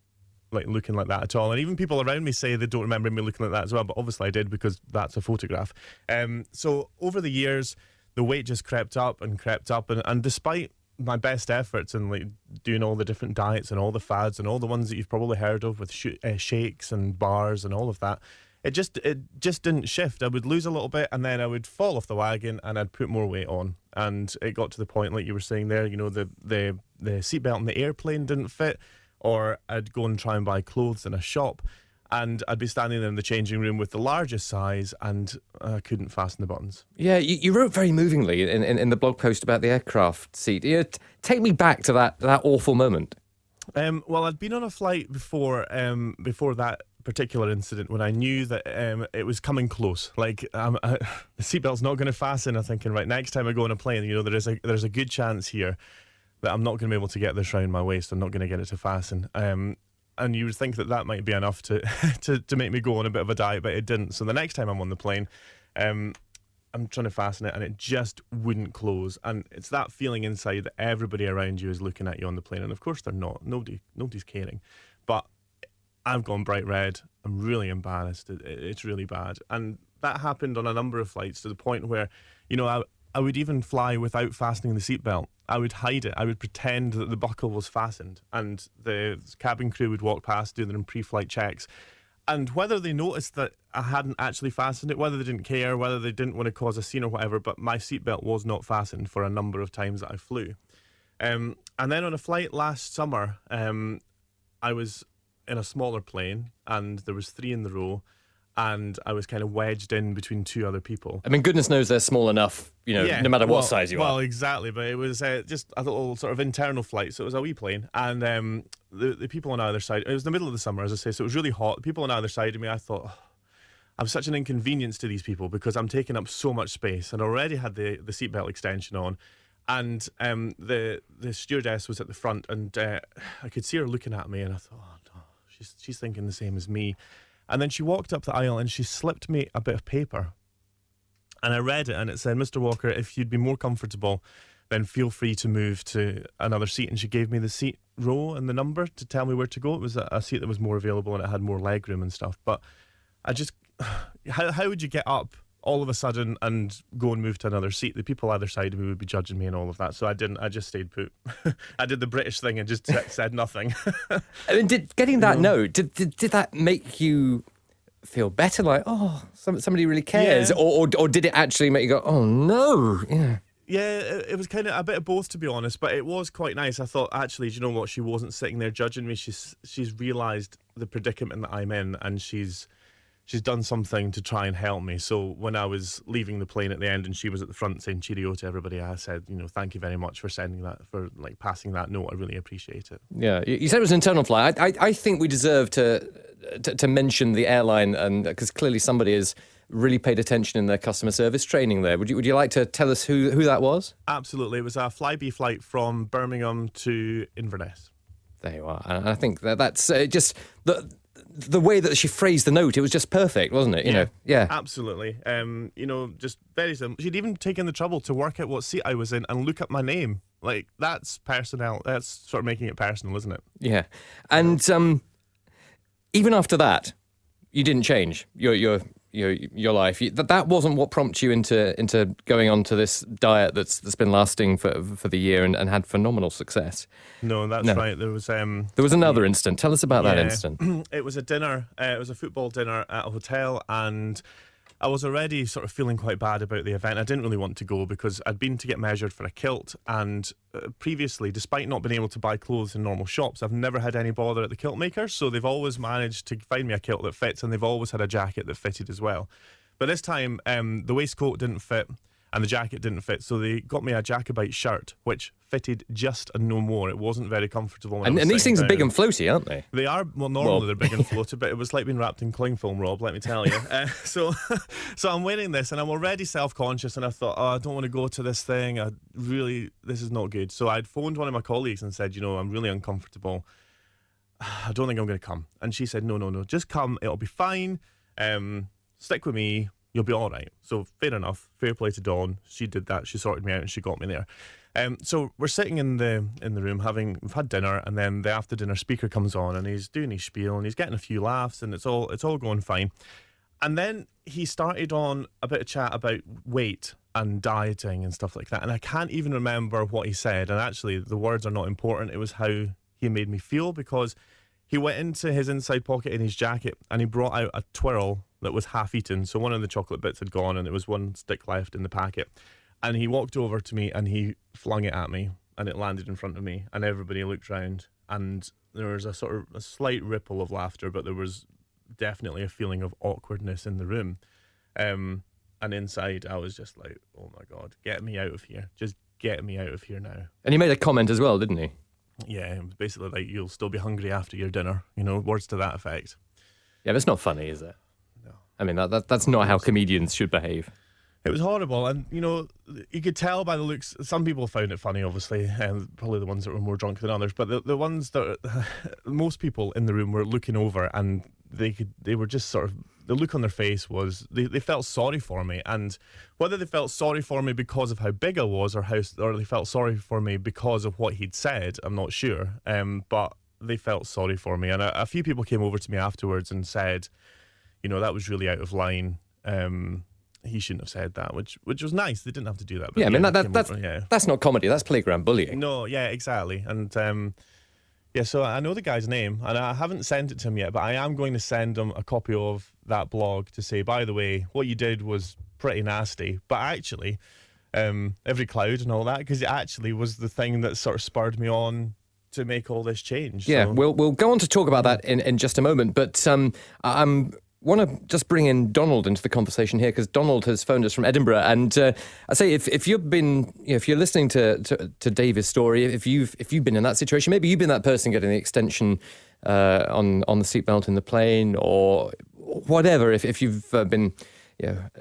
like looking like that at all. And even people around me say they don't remember me looking like that as well. But obviously I did because that's a photograph. Um, so over the years, the weight just crept up and crept up, and, and despite my best efforts and like doing all the different diets and all the fads and all the ones that you've probably heard of with sh- uh, shakes and bars and all of that, it just it just didn't shift. I would lose a little bit and then I would fall off the wagon and I'd put more weight on. And it got to the point, like you were saying there, you know, the the the seatbelt in the airplane didn't fit, or I'd go and try and buy clothes in a shop. And I'd be standing in the changing room with the largest size, and I couldn't fasten the buttons. Yeah, you, you wrote very movingly in, in, in the blog post about the aircraft seat. T- take me back to that, that awful moment. Um, well, I'd been on a flight before um, before that particular incident when I knew that um, it was coming close. Like um, I, <laughs> the seatbelt's not going to fasten. I'm thinking, right, next time I go on a plane, you know, there is a there's a good chance here that I'm not going to be able to get this round my waist. I'm not going to get it to fasten. Um, and you would think that that might be enough to, <laughs> to to make me go on a bit of a diet, but it didn't. So the next time I'm on the plane, um, I'm trying to fasten it and it just wouldn't close. And it's that feeling inside that everybody around you is looking at you on the plane. And of course they're not. Nobody nobody's caring. But I've gone bright red. I'm really embarrassed. It, it- it's really bad. And that happened on a number of flights to the point where, you know, I, I would even fly without fastening the seatbelt. I would hide it. I would pretend that the buckle was fastened, and the cabin crew would walk past doing their pre-flight checks. And whether they noticed that I hadn't actually fastened it, whether they didn't care, whether they didn't want to cause a scene or whatever, but my seatbelt was not fastened for a number of times that I flew. Um, and then on a flight last summer, um, I was in a smaller plane, and there was three in the row, and I was kind of wedged in between two other people. I mean, goodness knows they're small enough, you know, Yeah, no matter what well- size you well, are. Well, exactly. But it was uh, just a little sort of internal flight, so it was a wee plane, and um, the the people on either side. It was the middle of the summer, as I say, so it was really hot. The people on either side of me, I thought. "Oh, I'm such an inconvenience to these people because I'm taking up so much space, and already had the the seatbelt extension on, and um, the the stewardess was at the front, and uh, I could see her looking at me, and I thought, oh no, she's she's thinking the same as me, and then she walked up the aisle and she slipped me a bit of paper, and I read it, and it said, Mr. Walker, if you'd be more comfortable, then feel free to move to another seat. And she gave me the seat row and the number to tell me where to go. It was a, a seat that was more available and it had more leg room and stuff. But I just, <sighs> how, how would you get up all of a sudden and go and move to another seat. The people either side of me would be judging me and all of that. So I didn't. I just stayed put. <laughs> I did the British thing and just <laughs> said nothing. I mean, did getting that note did, did did that make you feel better? Like, oh, some, somebody really cares, Yeah. or, or or did it actually make you go, oh no? Yeah. Yeah, it, it was kind of a bit of both, to be honest. But it was quite nice. I thought, actually, do you know what? She wasn't sitting there judging me. She's she's realised the predicament that I'm in, and she's she's done something to try and help me. So when I was leaving the plane at the end, and she was at the front saying cheerio to everybody, I said, you know, thank you very much for sending that, for like passing that note. I really appreciate it. Yeah, you said it was an internal flight. I, I, I think we deserve to, to to mention the airline, and because clearly somebody has really paid attention in their customer service training there. Would you Would you like to tell us who who that was? Absolutely, it was a Flybe flight from Birmingham to Inverness. There you are. And I think that that's uh, just the the way that she phrased the note. It was just perfect, wasn't it? You know, yeah. absolutely. Um, you know, just very simple. She'd even taken the trouble to work out what seat I was in and look up my name. Like that's personnel. That's sort of making it personal, isn't it? Yeah, and um, even after that, you didn't change your your your your life. That that wasn't what prompted you into into going on to this diet that's that's been lasting for for the year and, and had phenomenal success. No, that's No. right. There was um, There was another incident. Tell us about that Yeah. incident. <clears throat> it was a dinner. Uh, it was a football dinner at a hotel, and I was already sort of feeling quite bad about the event. I didn't really want to go because I'd been to get measured for a kilt, and uh, previously, despite not being able to buy clothes in normal shops, I've never had any bother at the kilt makers. So they've always managed to find me a kilt that fits, and they've always had a jacket that fitted as well. But this time, um, the waistcoat didn't fit. And the jacket didn't fit, so they got me a Jacobite shirt, which fitted just and no more. It wasn't very comfortable. And, and these things are big and floaty, aren't they? They are well. Normally Well- they're big and <laughs> floaty, but it was like being wrapped in cling film, Rob. Let me tell you. <laughs> Uh, so, <laughs> so I'm wearing this, and I'm already self-conscious, and I thought, oh, I don't want to go to this thing. I really, this is not good. So I'd phoned one of my colleagues and said, you know, I'm really uncomfortable. <sighs> I don't think I'm going to come. And she said, no, no, no, just come. It'll be fine. Um, stick with me. You'll be all right. So fair enough. Fair play to Dawn. She did that. She sorted me out and she got me there. Um, so we're sitting in the in the room having we've had dinner and then the after dinner speaker comes on and he's doing his spiel and he's getting a few laughs and it's all it's all going fine. And then he started on a bit of chat about weight and dieting and stuff like that. And I can't even remember what he said. And actually, the words are not important. It was how he made me feel because he went into his inside pocket in his jacket and he brought out a twirl that was half eaten. So one of the chocolate bits had gone and there was one stick left in the packet. And he walked over to me and he flung it at me and it landed in front of me. And everybody looked round and there was a sort of a slight ripple of laughter, but there was definitely a feeling of awkwardness in the room. Um, and inside, I was just like, oh my God, get me out of here. Just get me out of here now. And he made a comment as well, didn't he? Yeah, basically like, you'll still be hungry after your dinner, you know, words to that effect. Yeah, that's not funny, is it? I mean, that, that that's not how comedians should behave. It was horrible, and you know, you could tell by the looks. Some people found it funny, obviously, and probably the ones that were more drunk than others. But the, the ones that <laughs> most people in the room were looking over, and they could they were just sort of the look on their face was they, they felt sorry for me, and whether they felt sorry for me because of how big I was, or how or they felt sorry for me because of what he'd said, I'm not sure. Um, but they felt sorry for me, and a, a few people came over to me afterwards and said, you know, that was really out of line. Um, he shouldn't have said that, which which was nice. They didn't have to do that. But Yeah, I mean, that, that, that's, over, yeah. that's not comedy, that's playground bullying. No, yeah, exactly. And um, yeah, so I know the guy's name, and I haven't sent it to him yet, but I am going to send him a copy of that blog to say, by the way, what you did was pretty nasty, but actually, um, every cloud and all that, because it actually was the thing that sort of spurred me on to make all this change. Yeah, so. we'll we'll go on to talk about that in, in just a moment. But um, I'm want to just bring in Donald into the conversation here because Donald has phoned us from Edinburgh, and uh, I say if, if you've been if you're listening to, to to David's story, if you've if you've been in that situation, maybe you've been that person getting the extension uh, on on the seatbelt in the plane or whatever. If if you've uh, been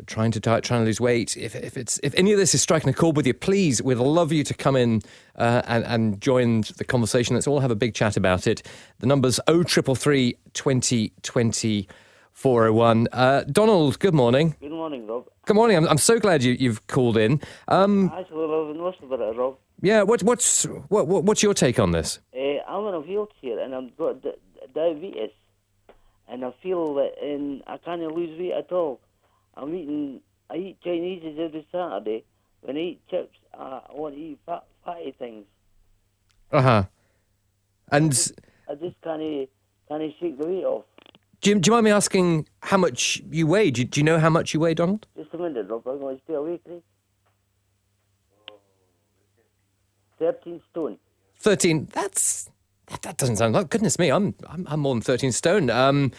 trying to diet, trying to lose weight. If, if it's if any of this is striking a chord with you, please, we'd love you to come in uh, and and join the conversation. Let's all have a big chat about it. The number's 0333 2020 401. Uh, Donald, good morning. Good morning, Rob. Good morning. I'm, I'm so glad you, you've called in. Um, Actually, I've been listening about it, Rob. yeah, what, what's what, what, what's your take on this? Uh, I'm in a wheelchair and I've got di- diabetes, and I feel that and I can't lose weight at all. I'm eating I eat Chinese every Saturday. When I eat chips, uh, I want to eat fat, fatty things. Uh huh. And I just can't can't shake the weight off. Do you, do you mind me asking how much you weigh? Do you, do you know how much you weigh, Donald? Just a minute, Rob. I'm going to stay awake, Craig. Thirteen stone. Thirteen. That's that, that doesn't sound like goodness me. I'm I'm, I'm more than thirteen stone. Um,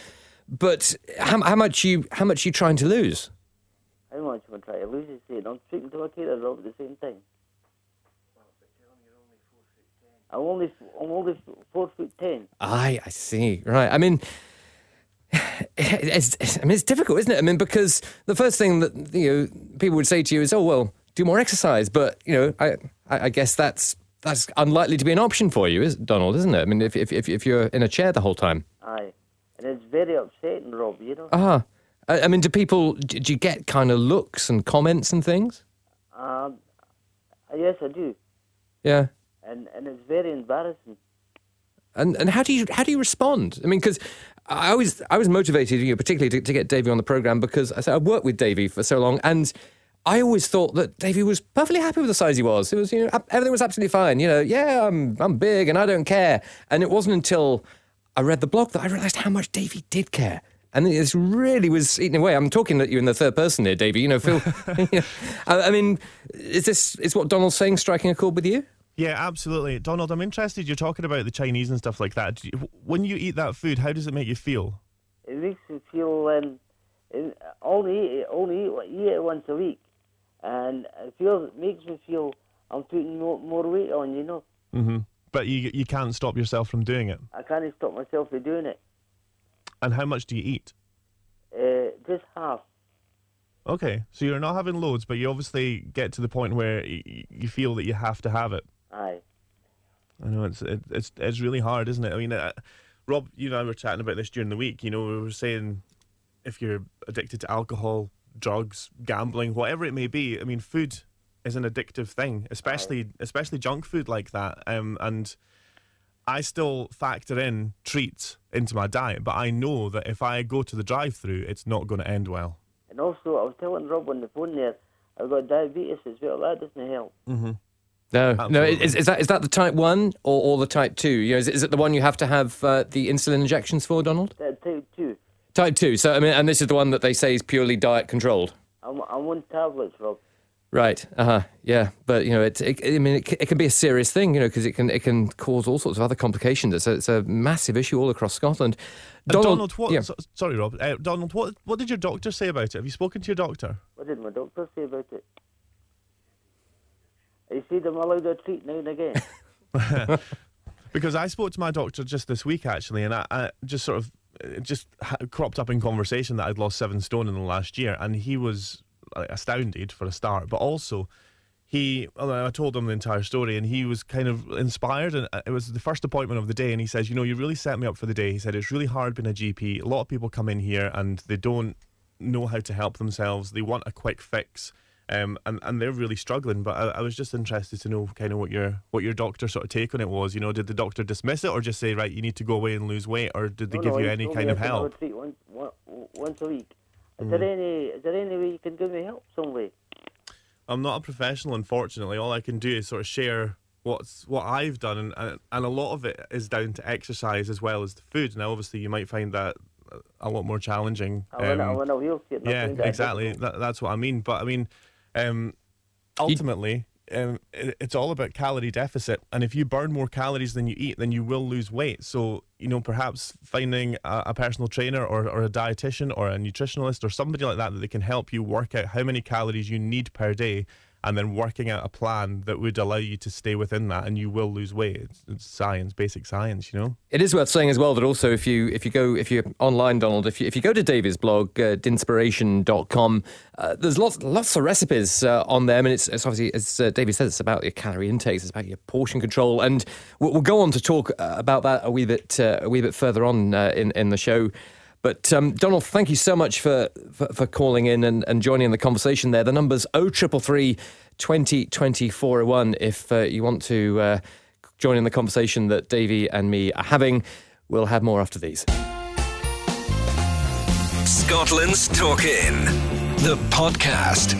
but how, how much you how much you trying to lose? How much am I trying to lose? It? I'm speaking to a caterer, Rob, at the same time. I'm only I'm only four foot ten. I I see. Right. I mean. It's, it's- I mean, it's difficult, isn't it? I mean, because the first thing that you know people would say to you is, "Oh, well, do more exercise." But you know, I I, guess that's that's unlikely to be an option for you, is Donald, isn't it? I mean, if if if, if you're in a chair the whole time. Aye, and it's very upsetting, Rob. You know. Ah, I, I mean, do people do, do you get kind of looks and comments and things? Um, yes, I do, Yeah. and and it's very embarrassing. And and how do you how do you respond? I mean, because I was I was motivated, you know, particularly to, to get Davey on the program because I said I worked with Davey for so long, and I always thought that Davey was perfectly happy with the size he was. It was you know everything was absolutely fine. You know, yeah, I'm I'm big and I don't care. And it wasn't until I read the blog that I realised how much Davey did care. And this really was eating away. I'm talking at you in the third person here, Davey. You know, Phil. <laughs> you know, I, I mean, is this is what Donald's saying striking a chord with you? Yeah, absolutely. Donald, I'm interested. You're talking about the Chinese and stuff like that. You, when you eat that food, how does it make you feel? It makes me feel um, only only eat, eat it once a week, and it feels it makes me feel I'm putting more, more weight on. You know, hmm But you you can't stop yourself from doing it. I can't stop myself from doing it. And how much do you eat? Uh, just half. Okay, so you're not having loads, but you obviously get to the point where you feel that you have to have it. Aye. I know it's it, it's it's really hard, isn't it? I mean, uh, Rob, you and I were chatting about this during the week. You know, we were saying if you're addicted to alcohol, drugs, gambling, whatever it may be. I mean, food is an addictive thing, especially especially junk food like that. Um, and I still factor in treats into my diet, but I know that if I go to the drive-through, it's not going to end well. And also, I was telling Rob on the phone there, I've got diabetes as well. That doesn't help. Mm-hmm. No, no. Is, is that is that the type one or, or the type two? You know, is, it- is it the one you have to have uh, the insulin injections for, Donald? That type two. Type two. So I mean, and this is the one that they say is purely diet controlled. I'm, I'm on tablets, Rob. Right. Uh huh. Yeah. But you know, it, it. I mean, it, it can be a serious thing. You know, because it can it can cause all sorts of other complications. It's a, it's a massive issue all across Scotland. Uh, Donald, what? yeah. so- sorry, Rob. Uh, Donald, what? What did your doctor say about it? Have you spoken to your doctor? What did my doctor say about it? He said I'm allowed a treat now and again. <laughs> because I spoke to my doctor just this week actually, and I, I just sort of it just cropped up in conversation that I'd lost seven stone in the last year, and he was astounded for a start, but also. He, I told him the entire story, and he was kind of inspired. And uh, it was the first appointment of the day, and he says, "You know, you really set me up for the day." He said, "It's really hard being a GP. A lot of people come in here and they don't know how to help themselves. They want a quick fix, um, and and they're really struggling. But I, I was just interested to know kind of what your what your doctor sort of take on it was. You know, did the doctor dismiss it or just say right, you need to go away and lose weight, or did they No, give no, you any kind of I help? once, once a week. Is Mm. there any? Is there any way you can give me help some way? I'm not a professional, unfortunately. All I can do is sort of share what's what I've done, and and, and a lot of it is down to exercise as well as the food. Now, obviously, you might find that a lot more challenging. I want, I um, a wheelchair. yeah, that exactly. That, that's what I mean. But I mean, um, ultimately, um, it, it's all about calorie deficit. And if you burn more calories than you eat, then you will lose weight. So you know, perhaps finding a, a personal trainer or, or a dietitian or a nutritionalist or somebody like that that they can help you work out how many calories you need per day. And then working out a plan that would allow you to stay within that, and you will lose weight. It's, it's science, basic science, you know. It is worth saying as well that also if you if you go if you're online, Donald, if you if you go to David's blog, uh, dinnspiration.com, uh, there's lots lots of recipes uh, on there, and it's, it's obviously as uh, Davey says, it's about your calorie intakes, it's about your portion control, and we'll, we'll go on to talk uh, about that a wee bit uh, a wee bit further on uh, in in the show. But um, Donald, thank you so much for, for, for calling in and, and joining in the conversation there. The number's 0333 20 20 401 if uh, you want to uh, join in the conversation that Davey and me are having. We'll have more after these. Scotland's Talking. the podcast.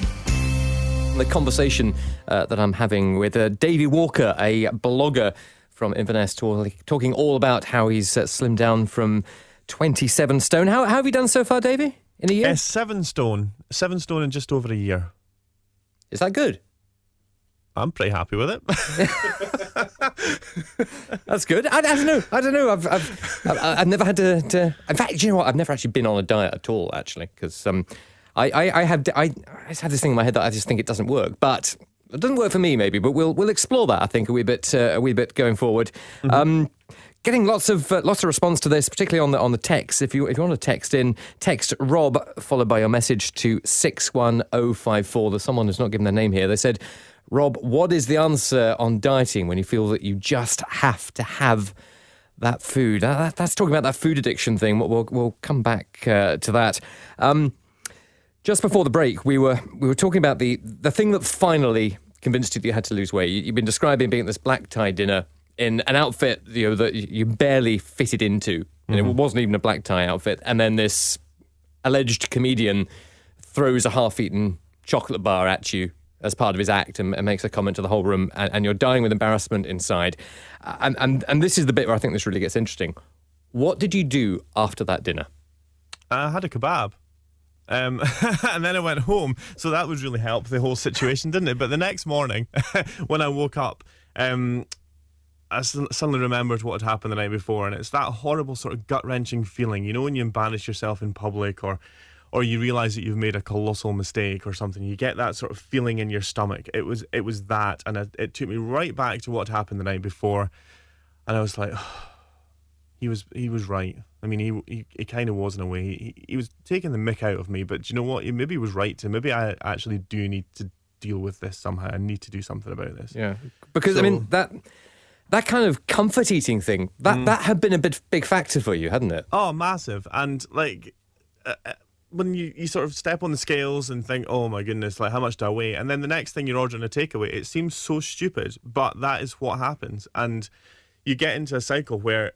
The conversation uh, that I'm having with uh, Davey Walker, a blogger from Inverness, talk, talking all about how he's uh, slimmed down from 27 stone. How, how have you done so far, Davey? In a year? Uh, seven stone. Seven stone in just over a year. Is that good? I'm pretty happy with it. <laughs> That's good. I, I don't know. I don't know. I've, I've, I've, I've never had to, to. In fact, you know what? I've never actually been on a diet at all, actually, because um, I, I, I have I, I just have this thing in my head that I just think it doesn't work, but it doesn't work for me, maybe. But we'll we'll explore that. I think a wee bit uh, a wee bit going forward. Um, getting lots of uh, lots of response to this, particularly on the on the text. If you if you want to text in, text Rob followed by your message to six one zero five four. There's someone who's not given their name here. They said, Rob, what is the answer on dieting when you feel that you just have to have that food? Uh, that- that's talking about that food addiction thing. We'll we'll, come back uh, to that. Um, just before the break, we were we were talking about the the thing that finally convinced you that you had to lose weight. You, you've been describing being at this black tie dinner in an outfit you know that you barely fitted into. And it wasn't even a black tie outfit. And then this alleged comedian throws a half-eaten chocolate bar at you as part of his act and, and makes a comment to the whole room, and, and you're dying with embarrassment inside. And, and and this is the bit where I think this really gets interesting. What did you do after that dinner? I had a kebab. Um, <laughs> and then I went home, so that would really help the whole situation, didn't it? But the next morning, <laughs> when I woke up, um, I s- suddenly remembered what had happened the night before, and it's that horrible sort of gut wrenching feeling, you know, when you embarrass yourself in public, or or you realize that you've made a colossal mistake or something. You get that sort of feeling in your stomach. It was it was that, and it, it took me right back to what happened the night before, and I was like. oh, he was he was right. I mean, he he, he kind of was in a way. He, he was taking the mick out of me, but do you know what? He maybe he was right to. Maybe I actually do need to deal with this somehow. I need to do something about this. Yeah, because I mean that that kind of comfort eating thing that that had been a bit big factor for you, hadn't it? Oh, massive! And like uh, uh, when you you sort of step on the scales and think, oh my goodness, like how much do I weigh? And then the next thing you're ordering a takeaway, it seems so stupid, but that is what happens, and you get into a cycle where.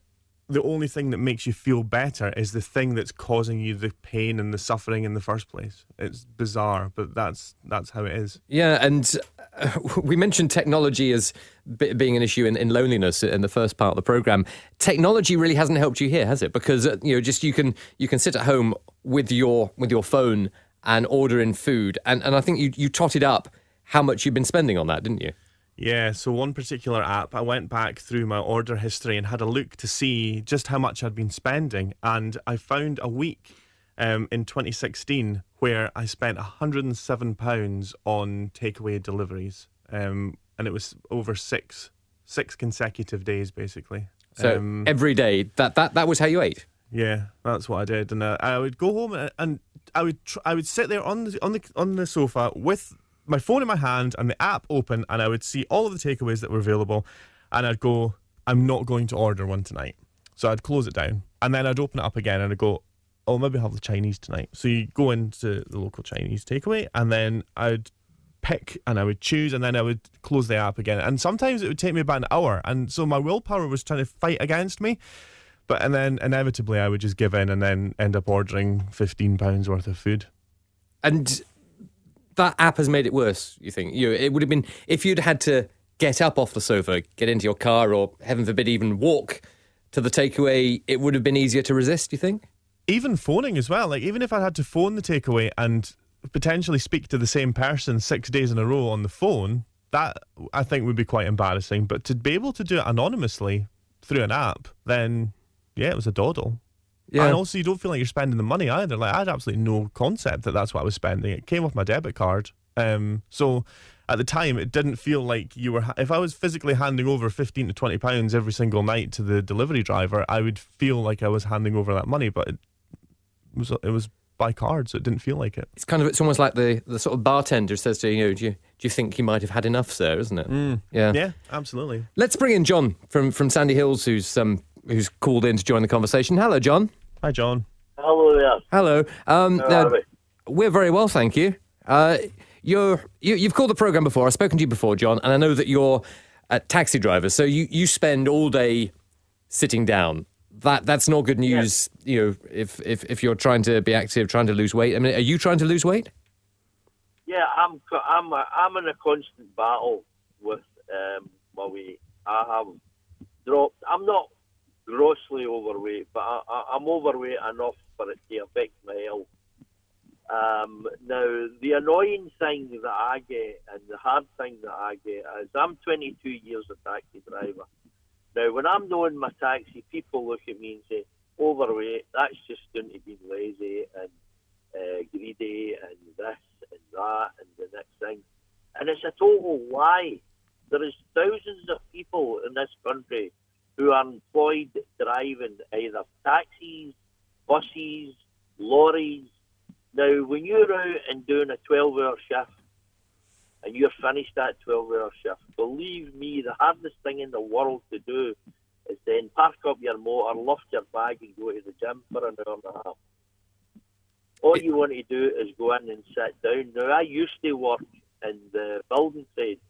The only thing that makes you feel better is the thing that's causing you the pain and the suffering in the first place. It's bizarre, but that's that's how it is. Yeah, and uh, <laughs> we mentioned technology as b- being an issue in, in loneliness in the first part of the program. Technology really hasn't helped you here, has it? Because uh, you know, just you can you can sit at home with your with your phone and order in food, and and I think you you totted up how much you've been spending on that, didn't you? Yeah, so one particular app, I went back through my order history and had a look to see just how much I'd been spending. And I found a week um, in 2016 where I spent £107 on takeaway deliveries. Um, and it was over six six consecutive days, basically. So Um, every day that that that was how you ate. yeah, that's what I did, and uh, I would go home and, and I would tr- I would sit there on the on the on the sofa with my phone in my hand and the app open, and I would see all of the takeaways that were available, and I'd go, I'm not going to order one tonight, so I'd close it down, and then I'd open it up again, and I'd go, oh maybe I'll have the Chinese tonight. So you go into the local Chinese takeaway, and then I'd pick and I would choose and then I would close the app again. And sometimes it would take me about an hour. And so my willpower was trying to fight against me. But and then inevitably I would just give in and then end up ordering fifteen pounds worth of food. And that app has made it worse. You think you? It would have been if you'd had to get up off the sofa, get into your car, or heaven forbid, even walk to the takeaway. It would have been easier to resist. You think? Even phoning as well. Like even if I had to phone the takeaway and potentially speak to the same person six days in a row on the phone, that I think would be quite embarrassing. But to be able to do it anonymously through an app, then yeah, it was a doddle. Yeah. And also, you don't feel like you're spending the money either. Like I had absolutely no concept that that's what I was spending. It came off my debit card. Um, so at the time, it didn't feel like you were. If I was physically handing over fifteen to twenty pounds every single night to the delivery driver, I would feel like I was handing over that money. But it was it was by card, so it didn't feel like it. It's kind of it's almost like the, the sort of bartender says to you, you know, do you, do you think you might have had enough, sir? Isn't it? Yeah. Yeah, absolutely. Let's bring in John from from Sandy Hills, who's um who's called in to join the conversation. Hello, John. Hi, John. Hello there. Hello. Um, How now, are we? we're very well, thank you. Uh, you're you, you've called the program before. I've spoken to you before, John, and I know that you're a taxi driver. So you you spend all day sitting down. That that's not good news. You know, if if if you're trying to be active, trying to lose weight. I mean, are you trying to lose weight? yeah, I'm co- I'm a, I'm in a constant battle with um, my weight. I have dropped. I'm not grossly overweight, but I, I'm overweight enough for it to affect my health. Um, now, the annoying thing that I get and the hard thing that I get is I'm 22 years a taxi driver. Now, when I'm knowing my taxi, people look at me and say, overweight, that's just going to be lazy and uh, greedy and this and that and the next thing. And it's a total lie. There is thousands of people in this country who are employed driving either taxis, buses, lorries. Now, when you're out and doing a 12 hour shift and you're finished that 12 hour shift, believe me, the hardest thing in the world to do is then park up your motor, lift your bag, and go to the gym for an hour and a half. All you want to do is go in and sit down. Now, I used to work in the building trade,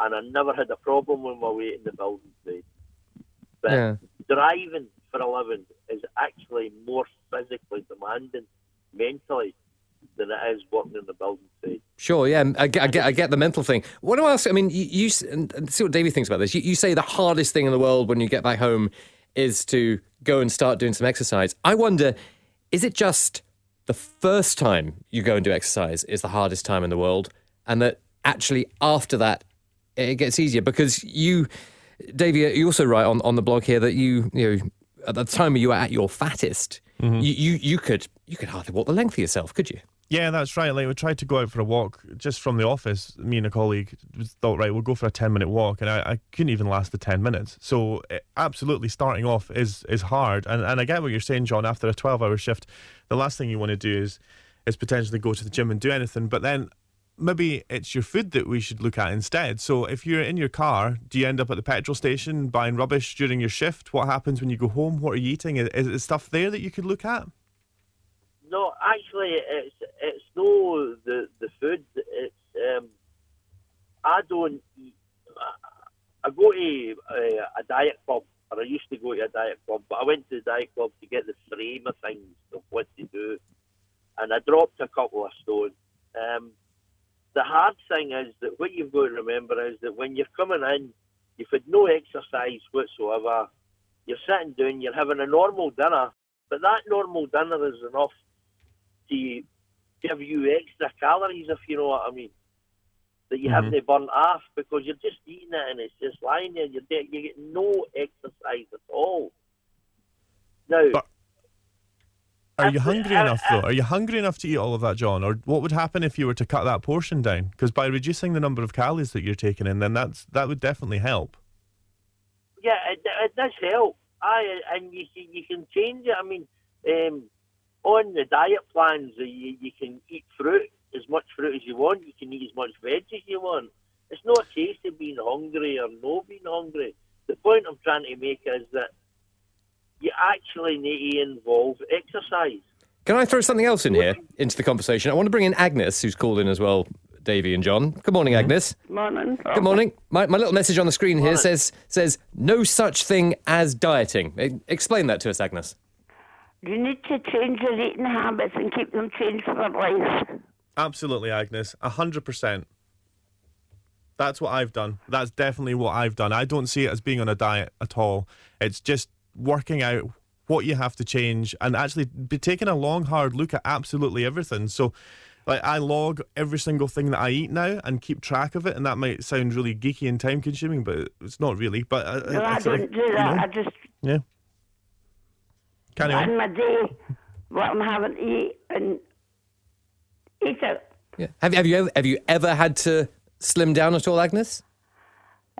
and I never had a problem with my weight in the building trade. But Yeah. driving for a living is actually more physically demanding mentally than it is working in the building trade. Sure, yeah, I get, I get, I get the mental thing. What do I ask? I mean, you, you see what Davey thinks about this. You, you say the hardest thing in the world when you get back home is to go and start doing some exercise. I wonder, is it just the first time you go and do exercise is the hardest time in the world, and that actually after that it gets easier because you, Davey, you also write on, on the blog here that you, you know, at the time you were at your fattest, you, you you could you could hardly walk the length of yourself, could you? Yeah, that's right. Like we tried to go out for a walk just from the office. Me and a colleague thought, right, we'll go for a ten minute walk, and I, I couldn't even last the ten minutes. So eh, absolutely, starting off is is hard. And and I get what you're saying, John. After a twelve hour shift, the last thing you want to do is is potentially go to the gym and do anything. But then maybe it's your food that we should look at instead. So if you're in your car, do you end up at the petrol station buying rubbish during your shift? What happens when you go home? What are you eating? Is, is stuff there that you could look at? No, actually, it's it's no the the food. It's um, I don't. Eat, I go to a, a diet club, or I used to go to a diet club, but I went to the diet club to get the frame of things of what to do, and I dropped a couple of stones. Um, the hard thing is that what you've got to remember is that when you're coming in, you've had no exercise whatsoever. You're sitting down, you're having a normal dinner, but that normal dinner is enough to give you extra calories, if you know what I mean. That you Mhm. haven't burnt off because you're just eating it and it's just lying there. You're you get no exercise at all. Now, Are you hungry enough though? Are you hungry enough to eat all of that, John? Or what would happen if you were to cut that portion down? Because by reducing the number of calories that you're taking in, then that's that would definitely help. yeah, it, it does help. I and you can you can change it. I mean, um, on the diet plans, uh, you, you can eat fruit as much fruit as you want. You can eat as much veg as you want. It's not a case of being hungry or no being hungry. The point I'm trying to make is that you actually need to involve exercise. Can I throw something else in here into the conversation? I want to bring in Agnes, who's called in as well, Davey and John. Good morning, mm-hmm. Agnes. Morning. Good morning. My, my little message on the screen here says says no such thing as dieting. E- Explain that to us, Agnes. You need to change your eating habits and keep them changed for life. Absolutely, Agnes. A hundred percent. That's what I've done. That's definitely what I've done. I don't see it as being on a diet at all. It's just working out what you have to change and actually be taking a long, hard look at absolutely everything. So, like, I log every single thing that I eat now and keep track of it. And that might sound really geeky and time consuming, but it's not really. But uh, No, I it's like, don't do you that. know, I just yeah. Carry on. plan my day, what I'm having to eat, and eat it. Yeah. Have, you- have you ever, have you ever had to slim down at all, Agnes?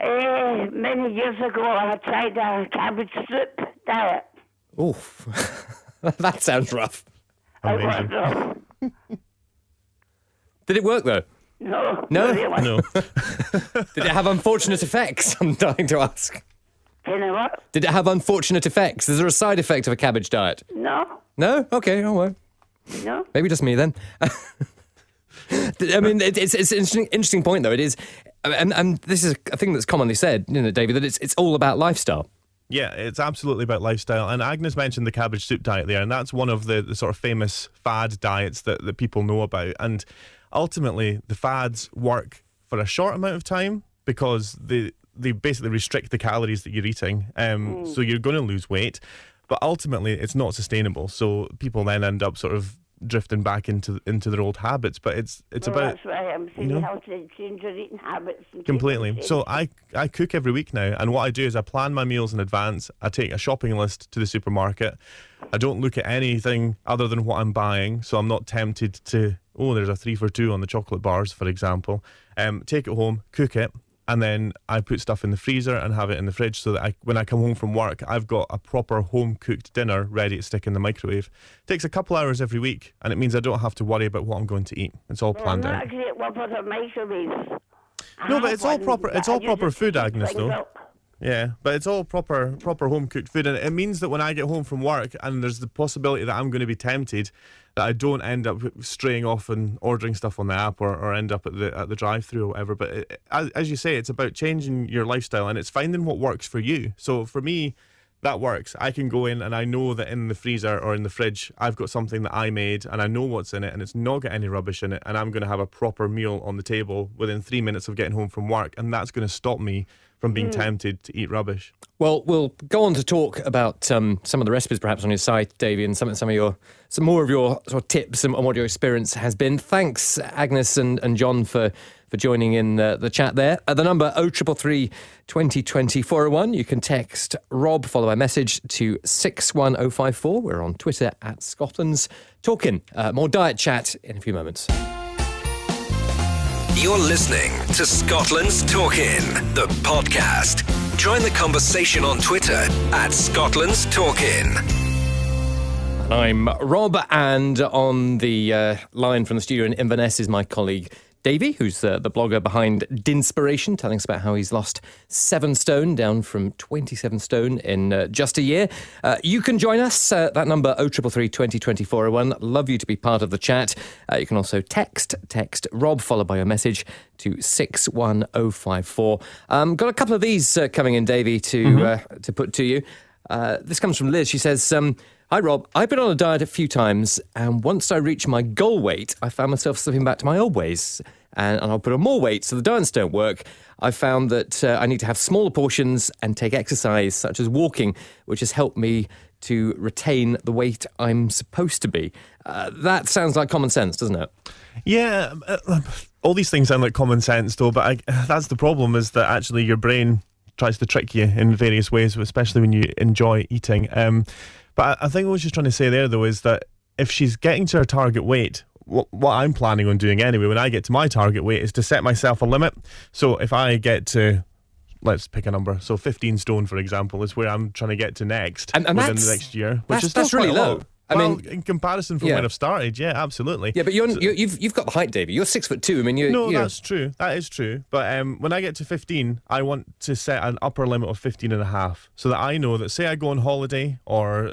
Eh, many years ago, I tried a cabbage soup diet. Oof. <laughs> that sounds rough. I worked. <laughs> Did it work though? No. No? No. <laughs> Did it have unfortunate effects? I'm dying to ask. You know what? Did it have unfortunate effects? Is there a side effect of a cabbage diet? No. No? Okay, oh well. No. Maybe just me then. I mean, it, it's it's an interesting, interesting point though. It is, and, and this is a thing that's commonly said, you know, David, that it's it's all about lifestyle. Yeah, it's absolutely about lifestyle. And Agnes mentioned the cabbage soup diet there, and that's one of the, the sort of famous fad diets that, that people know about. And ultimately the fads work for a short amount of time because they they basically restrict the calories that you're eating. Um, Mm. So you're going to lose weight, but ultimately it's not sustainable. So people then end up sort of drifting back into into their old habits. But it's it's well, about that's why I'm saying you know? to change your eating habits. Completely. So. I I cook every week now, and what I do is I plan my meals in advance. I take a shopping list to the supermarket. I don't look at anything other than what I'm buying, so I'm not tempted to. Oh, there's a three for two on the chocolate bars, for example. Um, take it home, cook it, and then I put stuff in the freezer and have it in the fridge, so that I, when I come home from work, I've got a proper home cooked dinner ready to stick in the microwave. It takes a couple hours every week, and it means I don't have to worry about what I'm going to eat. It's all Well, planned I'm out. not a great one for the microwave. No, but it's all proper. It's all proper food, Agnes. Though. up. Yeah, but it's all proper, proper home cooked food, and it means that when I get home from work, and there's the possibility that I'm going to be tempted, that I don't end up straying off and ordering stuff on the app, or, or end up at the at the drive-through or whatever. But it, as, as you say, it's about changing your lifestyle, and it's finding what works for you. So for me, that works. I can go in and I know that in the freezer or in the fridge, I've got something that I made and I know what's in it and it's not got any rubbish in it. And I'm going to have a proper meal on the table within three minutes of getting home from work. And that's going to stop me from being Mm. tempted to eat rubbish. Well, we'll go on to talk about um, some of the recipes perhaps on your site, Davey, and some, some of your some more of your sort of tips and, and what your experience has been. Thanks, Agnes and, and John, for for joining in uh, the chat there. At the number 0333 2020 401, you can text Rob, follow by message to 61054. We're on Twitter at Scotland's Talking. Uh, more diet chat in a few moments. You're listening to Scotland's Talkin', the podcast. Join the conversation on Twitter at Scotland's Talkin'. I'm Rob, and on the uh, line from the studio in Inverness is my colleague Davey, who's uh, the blogger behind Dinnspiration, telling us about how he's lost seven stone, down from 27 stone in uh, just a year. Uh, you can join us. Uh, that number, 0333 202401. Love you to be part of the chat. Uh, you can also text, text Rob, followed by your message to 61054. Um, got a couple of these uh, coming in, Davey, to, uh, to put to you. Uh, this comes from Liz. She says, um, Hi, Rob. I've been on a diet a few times, and once I reached my goal weight, I found myself slipping back to my old ways, and, and I'll put on more weight, so the diets don't work. I found that uh, I need to have smaller portions and take exercise, such as walking, which has helped me to retain the weight I'm supposed to be. Uh, that sounds like common sense, doesn't it? Yeah, uh, all these things sound like common sense, though. But I, that's the problem is that actually your brain tries to trick you in various ways, especially when you enjoy eating. Um, but I I think what I was just trying to say there, though, is that if she's getting to her target weight, what, what I'm planning on doing anyway, when I get to my target weight, is to set myself a limit. So if I get to Let's pick a number. So 15 stone, for example, is where I'm trying to get to next And- and within the next year, which that's- is that's really a low. I Well, mean- in comparison from Yeah. when I've started, yeah, absolutely. Yeah, but you're, you're, you've you've got the height, Davey. You're six foot two. I mean, you no, you know- that's true. That is true. But um, when I get to 15, I want to set an upper limit of 15 and a half so that I know that, say, I go on holiday or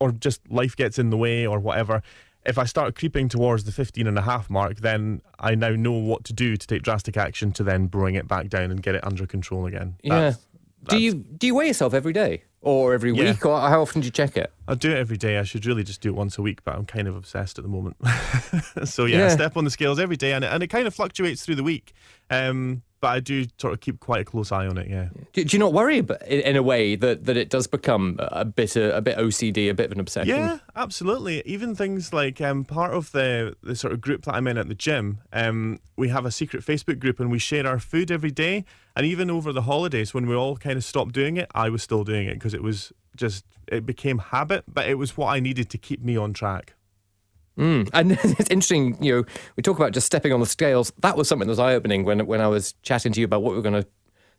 or just life gets in the way or whatever. If I start creeping towards the 15 and a half mark, then I now know what to do to take drastic action to then bring it back down and get it under control again. Yeah. That's- do you do you weigh yourself every day or every Yeah. week, or how often do you check it? I do it every day. I should really just do it once a week, but I'm kind of obsessed at the moment. <laughs> so yeah, I step on the scales every day, and it, and it kind of fluctuates through the week. Um, but I do sort of keep quite a close eye on it. Yeah. Do, do you not worry ab- in, in a way that, that it does become a bit a, a bit OCD, a bit of an obsession? Yeah, absolutely. Even things like um, part of the, the sort of group that I'm in at the gym, um, we have a secret Facebook group and we share our food every day. And even over the holidays, when we all kind of stopped doing it, I was still doing it because it was just, it became habit, but it was what I needed to keep me on track. Mm. <laughs> And it's interesting, you know, we talk about just stepping on the scales. That was something that was eye opening when, when I was chatting to you about what we were going to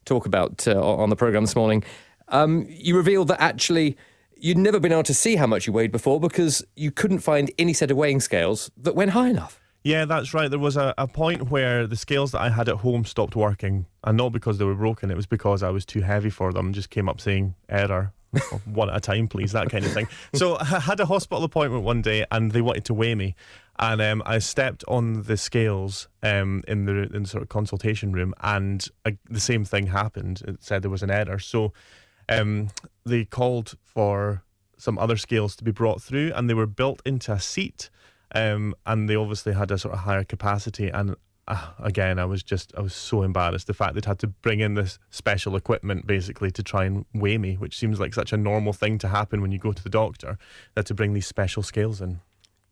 talk about uh, on the programme this morning. Um, you revealed that actually you'd never been able to see how much you weighed before because you couldn't find any set of weighing scales that went high enough. Yeah, that's right. There was a, a point where the scales that I had at home stopped working, and not because they were broken, it was because I was too heavy for them. Just came up saying error. <laughs> one at a time, please, that kind of thing. So I had a hospital appointment one day, and they wanted to weigh me, and um, I stepped on the scales um, in the in sort of consultation room, and uh, the same thing happened. It said there was an error, so um, they called for some other scales to be brought through, and they were built into a seat. um, and they obviously had a sort of higher capacity. And Ah, again, I was just I was so embarrassed the fact they'd had to bring in this special equipment basically to try and weigh me, which seems like such a normal thing to happen when you go to the doctor. That to bring these special scales in.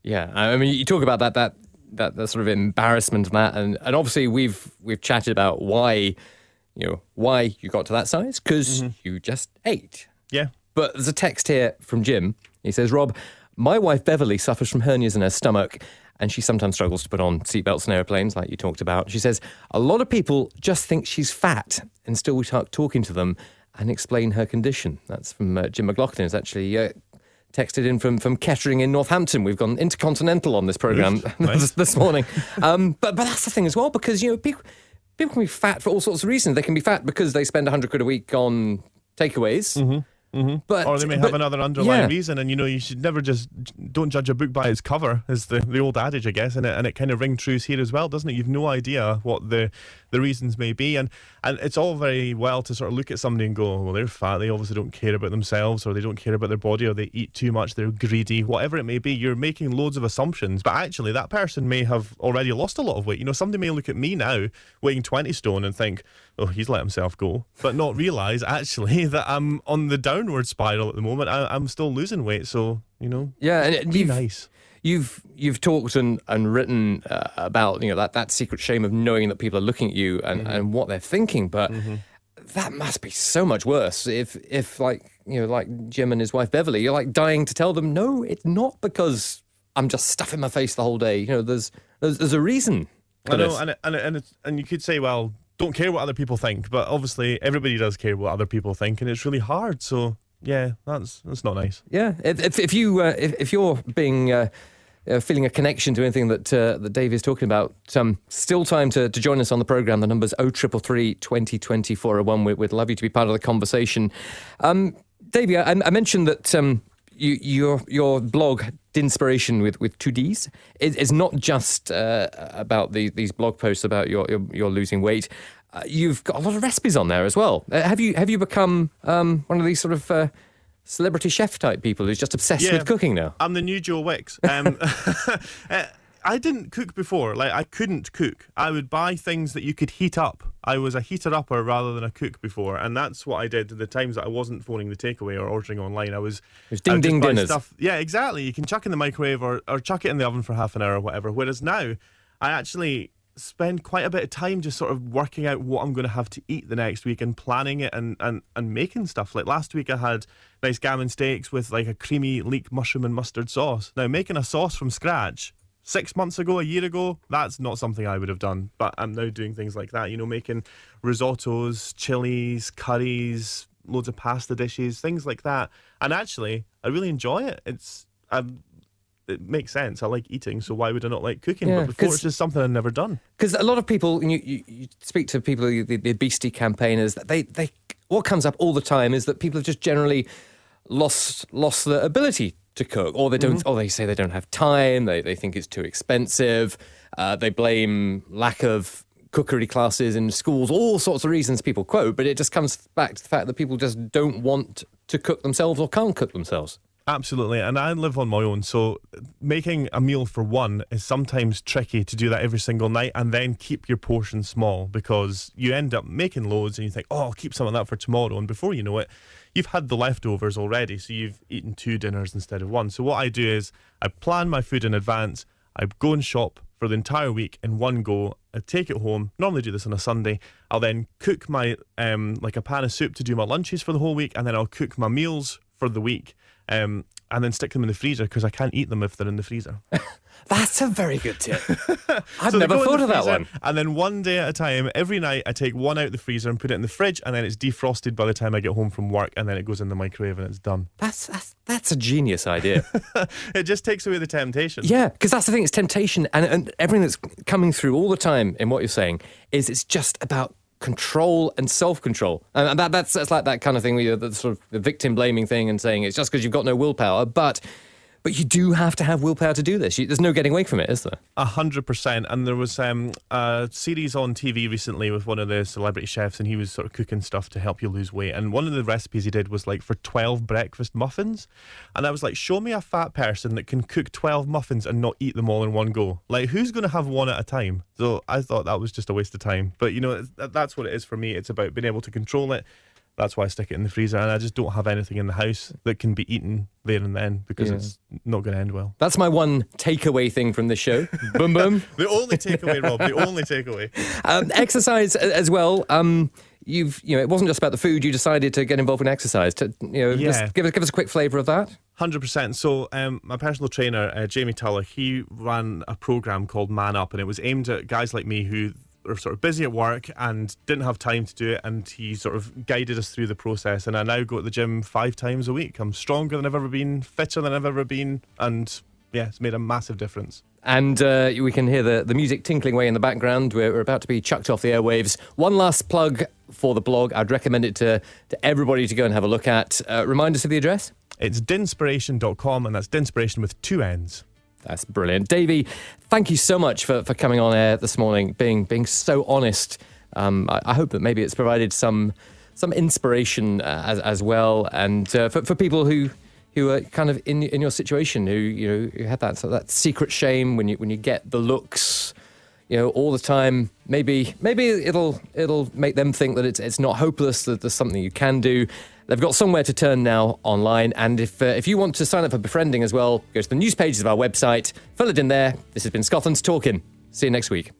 Yeah, I mean, you talk about that that that, that sort of embarrassment that, and, and obviously we've we've chatted about why, you know, why you got to that size because mm-hmm. you just ate. Yeah. But there's a text here from Jim. He says, Rob, my wife Beverly suffers from hernias in her stomach. And she sometimes struggles to put on seatbelts in airplanes, like you talked about. She says, A lot of people just think she's fat and still we start talking to them and explain her condition. That's from uh, Jim McLaughlin. It's actually uh, texted in from, from Kettering in Northampton. We've gone intercontinental on this programme <laughs> nice. this, this morning. Um, but, but that's the thing as well, because, you know, people, people can be fat for all sorts of reasons. They can be fat because they spend 100 quid a week on takeaways. Mm-hmm. Mm-hmm. But- or they may but- have another underlying yeah. reason, and you know you should never just don't judge a book by its cover, is the, the old adage, I guess, and it and it kind of rings true here as well, doesn't it? You've no idea what the the reasons may be, and and it's all very well to sort of look at somebody and go, well, they're fat, they obviously don't care about themselves, or they don't care about their body, or they eat too much, they're greedy, whatever it may be. You're making loads of assumptions, but actually that person may have already lost a lot of weight. You know, somebody may look at me now weighing 20 stone and think, oh, he's let himself go, but not realize actually <laughs> that I'm on the downward spiral at the moment. I, I'm still losing weight, so you know, Yeah, and it, be nice. You've you've talked and, and written uh, about you know that, that secret shame of knowing that people are looking at you and, Mm-hmm. and what they're thinking, but that must be so much worse if if like you know like Jim and his wife Beverly, you're like dying to tell them no, it's not because I'm just stuffing my face the whole day. You know, there's there's, there's a reason. I know, this. and it- and it- and it's, and you could say, well, don't care what other people think, but obviously everybody does care what other people think, and it's really hard. So yeah, that's that's not nice. Yeah, if, if, you uh, if, if you're being uh, uh, feeling a connection to anything that uh, that Dave is talking about, um, still time to, to join us on the program. The number's 0333 2020 401. We- We'd love you to be part of the conversation. Um, Davey, I, I mentioned that um, you, your your blog, Dinnspiration with, with two Ds, is, is not just uh, about the, these blog posts about your your, your losing weight. Uh, you've got a lot of recipes on there as well. Uh, have you have you become um, one of these sort of uh, celebrity chef type people who's just obsessed with cooking now? I'm the new Joe Wicks. Um, <laughs> uh, I didn't cook before. Like I couldn't cook. I would buy things that you could heat up. I was a heater upper rather than a cook before, and that's what I did the times that I wasn't phoning the takeaway or ordering online. I was, was ding ding dinners. Stuff. Yeah, exactly. You can chuck in the microwave or, or chuck it in the oven for half an hour or whatever. Whereas now, I actually spend quite a bit of time just sort of working out what I'm going to have to eat the next week and planning it and, and, and making stuff. Like last week, I had nice gammon steaks with like a creamy leek mushroom and mustard sauce. Now, making a sauce from scratch six months ago, a year ago, that's not something I would have done. But I'm now doing things like that, you know, making risottos, chilies, curries, loads of pasta dishes, things like that. And actually, I really enjoy it. It's, um, it makes sense. I like eating, so why would I not like cooking? Yeah, but before, it's just something I've never done. Because a lot of people, you, you, you speak to people, the, the obesity campaigners, they, they, what comes up all the time is that people have just generally lost lost the ability to cook, or they don't, or they say they don't have time. They they think it's too expensive. Uh, they blame lack of cookery classes in schools. All sorts of reasons people quote, but it just comes back to the fact that people just don't want to cook themselves or can't cook themselves. Absolutely, and I live on my own, so making a meal for one is sometimes tricky to do that every single night and then keep your portion small because you end up making loads and you think, oh, I'll keep some of that for tomorrow. And before you know it, you've had the leftovers already, so you've eaten two dinners instead of one. So, what I do is I plan my food in advance, I go and shop for the entire week in one go. I take it home. Normally do this on a Sunday. I'll then cook my um like a pan of soup to do my lunches for the whole week, and then I'll cook my meals for the week. Um, and then stick them in the freezer because I can't eat them if they're in the freezer. <laughs> That's a very good tip. <laughs> I've So never thought of that one. And then one day at a time, every night, I take one out of the freezer and put it in the fridge, and then it's defrosted by the time I get home from work, and then it goes in the microwave and it's done. That's that's that's a genius idea. <laughs> it just takes away the temptation. Yeah, because that's the thing. It's temptation, and, and everything that's coming through all the time in what you're saying is it's just about control and self-control, and that, that's that's like that kind of thing where you're the sort of the victim blaming thing and saying it's just because you've got no willpower, but. But you do have to have willpower to do this. You, there's no getting away from it, is there? A hundred percent. And there was um, a series on TV recently with one of the celebrity chefs, and he was sort of cooking stuff to help you lose weight. And one of the recipes he did was like for twelve breakfast muffins, and I was like, show me a fat person that can cook twelve muffins and not eat them all in one go. Like, who's going to have one at a time? So I thought that was just a waste of time. But you know, that's what it is for me. It's about being able to control it that's why I stick it in the freezer, and I just don't have anything in the house that can be eaten there and then because Yeah. it's not going to end well. That's my one takeaway thing from this show. <laughs> boom, boom. The only takeaway, Rob. The only takeaway. Um, exercise as well. Um, you've, you know, it wasn't just about the food. You decided to get involved in exercise. To, you know, Yeah. just give us give us a quick flavour of that. Hundred percent. So, um, my personal trainer, uh, Jamie Tulloch, he ran a program called Man Up, and it was aimed at guys like me who are sort of busy at work and didn't have time to do it. And he sort of guided us through the process. And I now go to the gym five times a week. I'm stronger than I've ever been, fitter than I've ever been, and yeah, it's made a massive difference. And uh, we can hear the, the music tinkling away in the background. We're, we're about to be chucked off the airwaves. One last plug for the blog. I'd recommend it to, to everybody to go and have a look at. Uh, remind us of the address. It's dinnspiration.com, and that's dinnspiration with two N's. That's brilliant. Davey, thank you so much for, for coming on air this morning, being being so honest. Um, I, I hope that maybe it's provided some some inspiration uh, as, as well, and uh, for, for people who who are kind of in in your situation, who you know who had that of that secret shame when you when you get the looks, you know, all the time. Maybe maybe it'll it'll make them think that it's it's not hopeless. That there's something you can do. They've got somewhere to turn now online, and if uh, if you want to sign up for befriending as well, go to the news pages of our website, fill it in there. This has been Scotland's Talking. See you next week.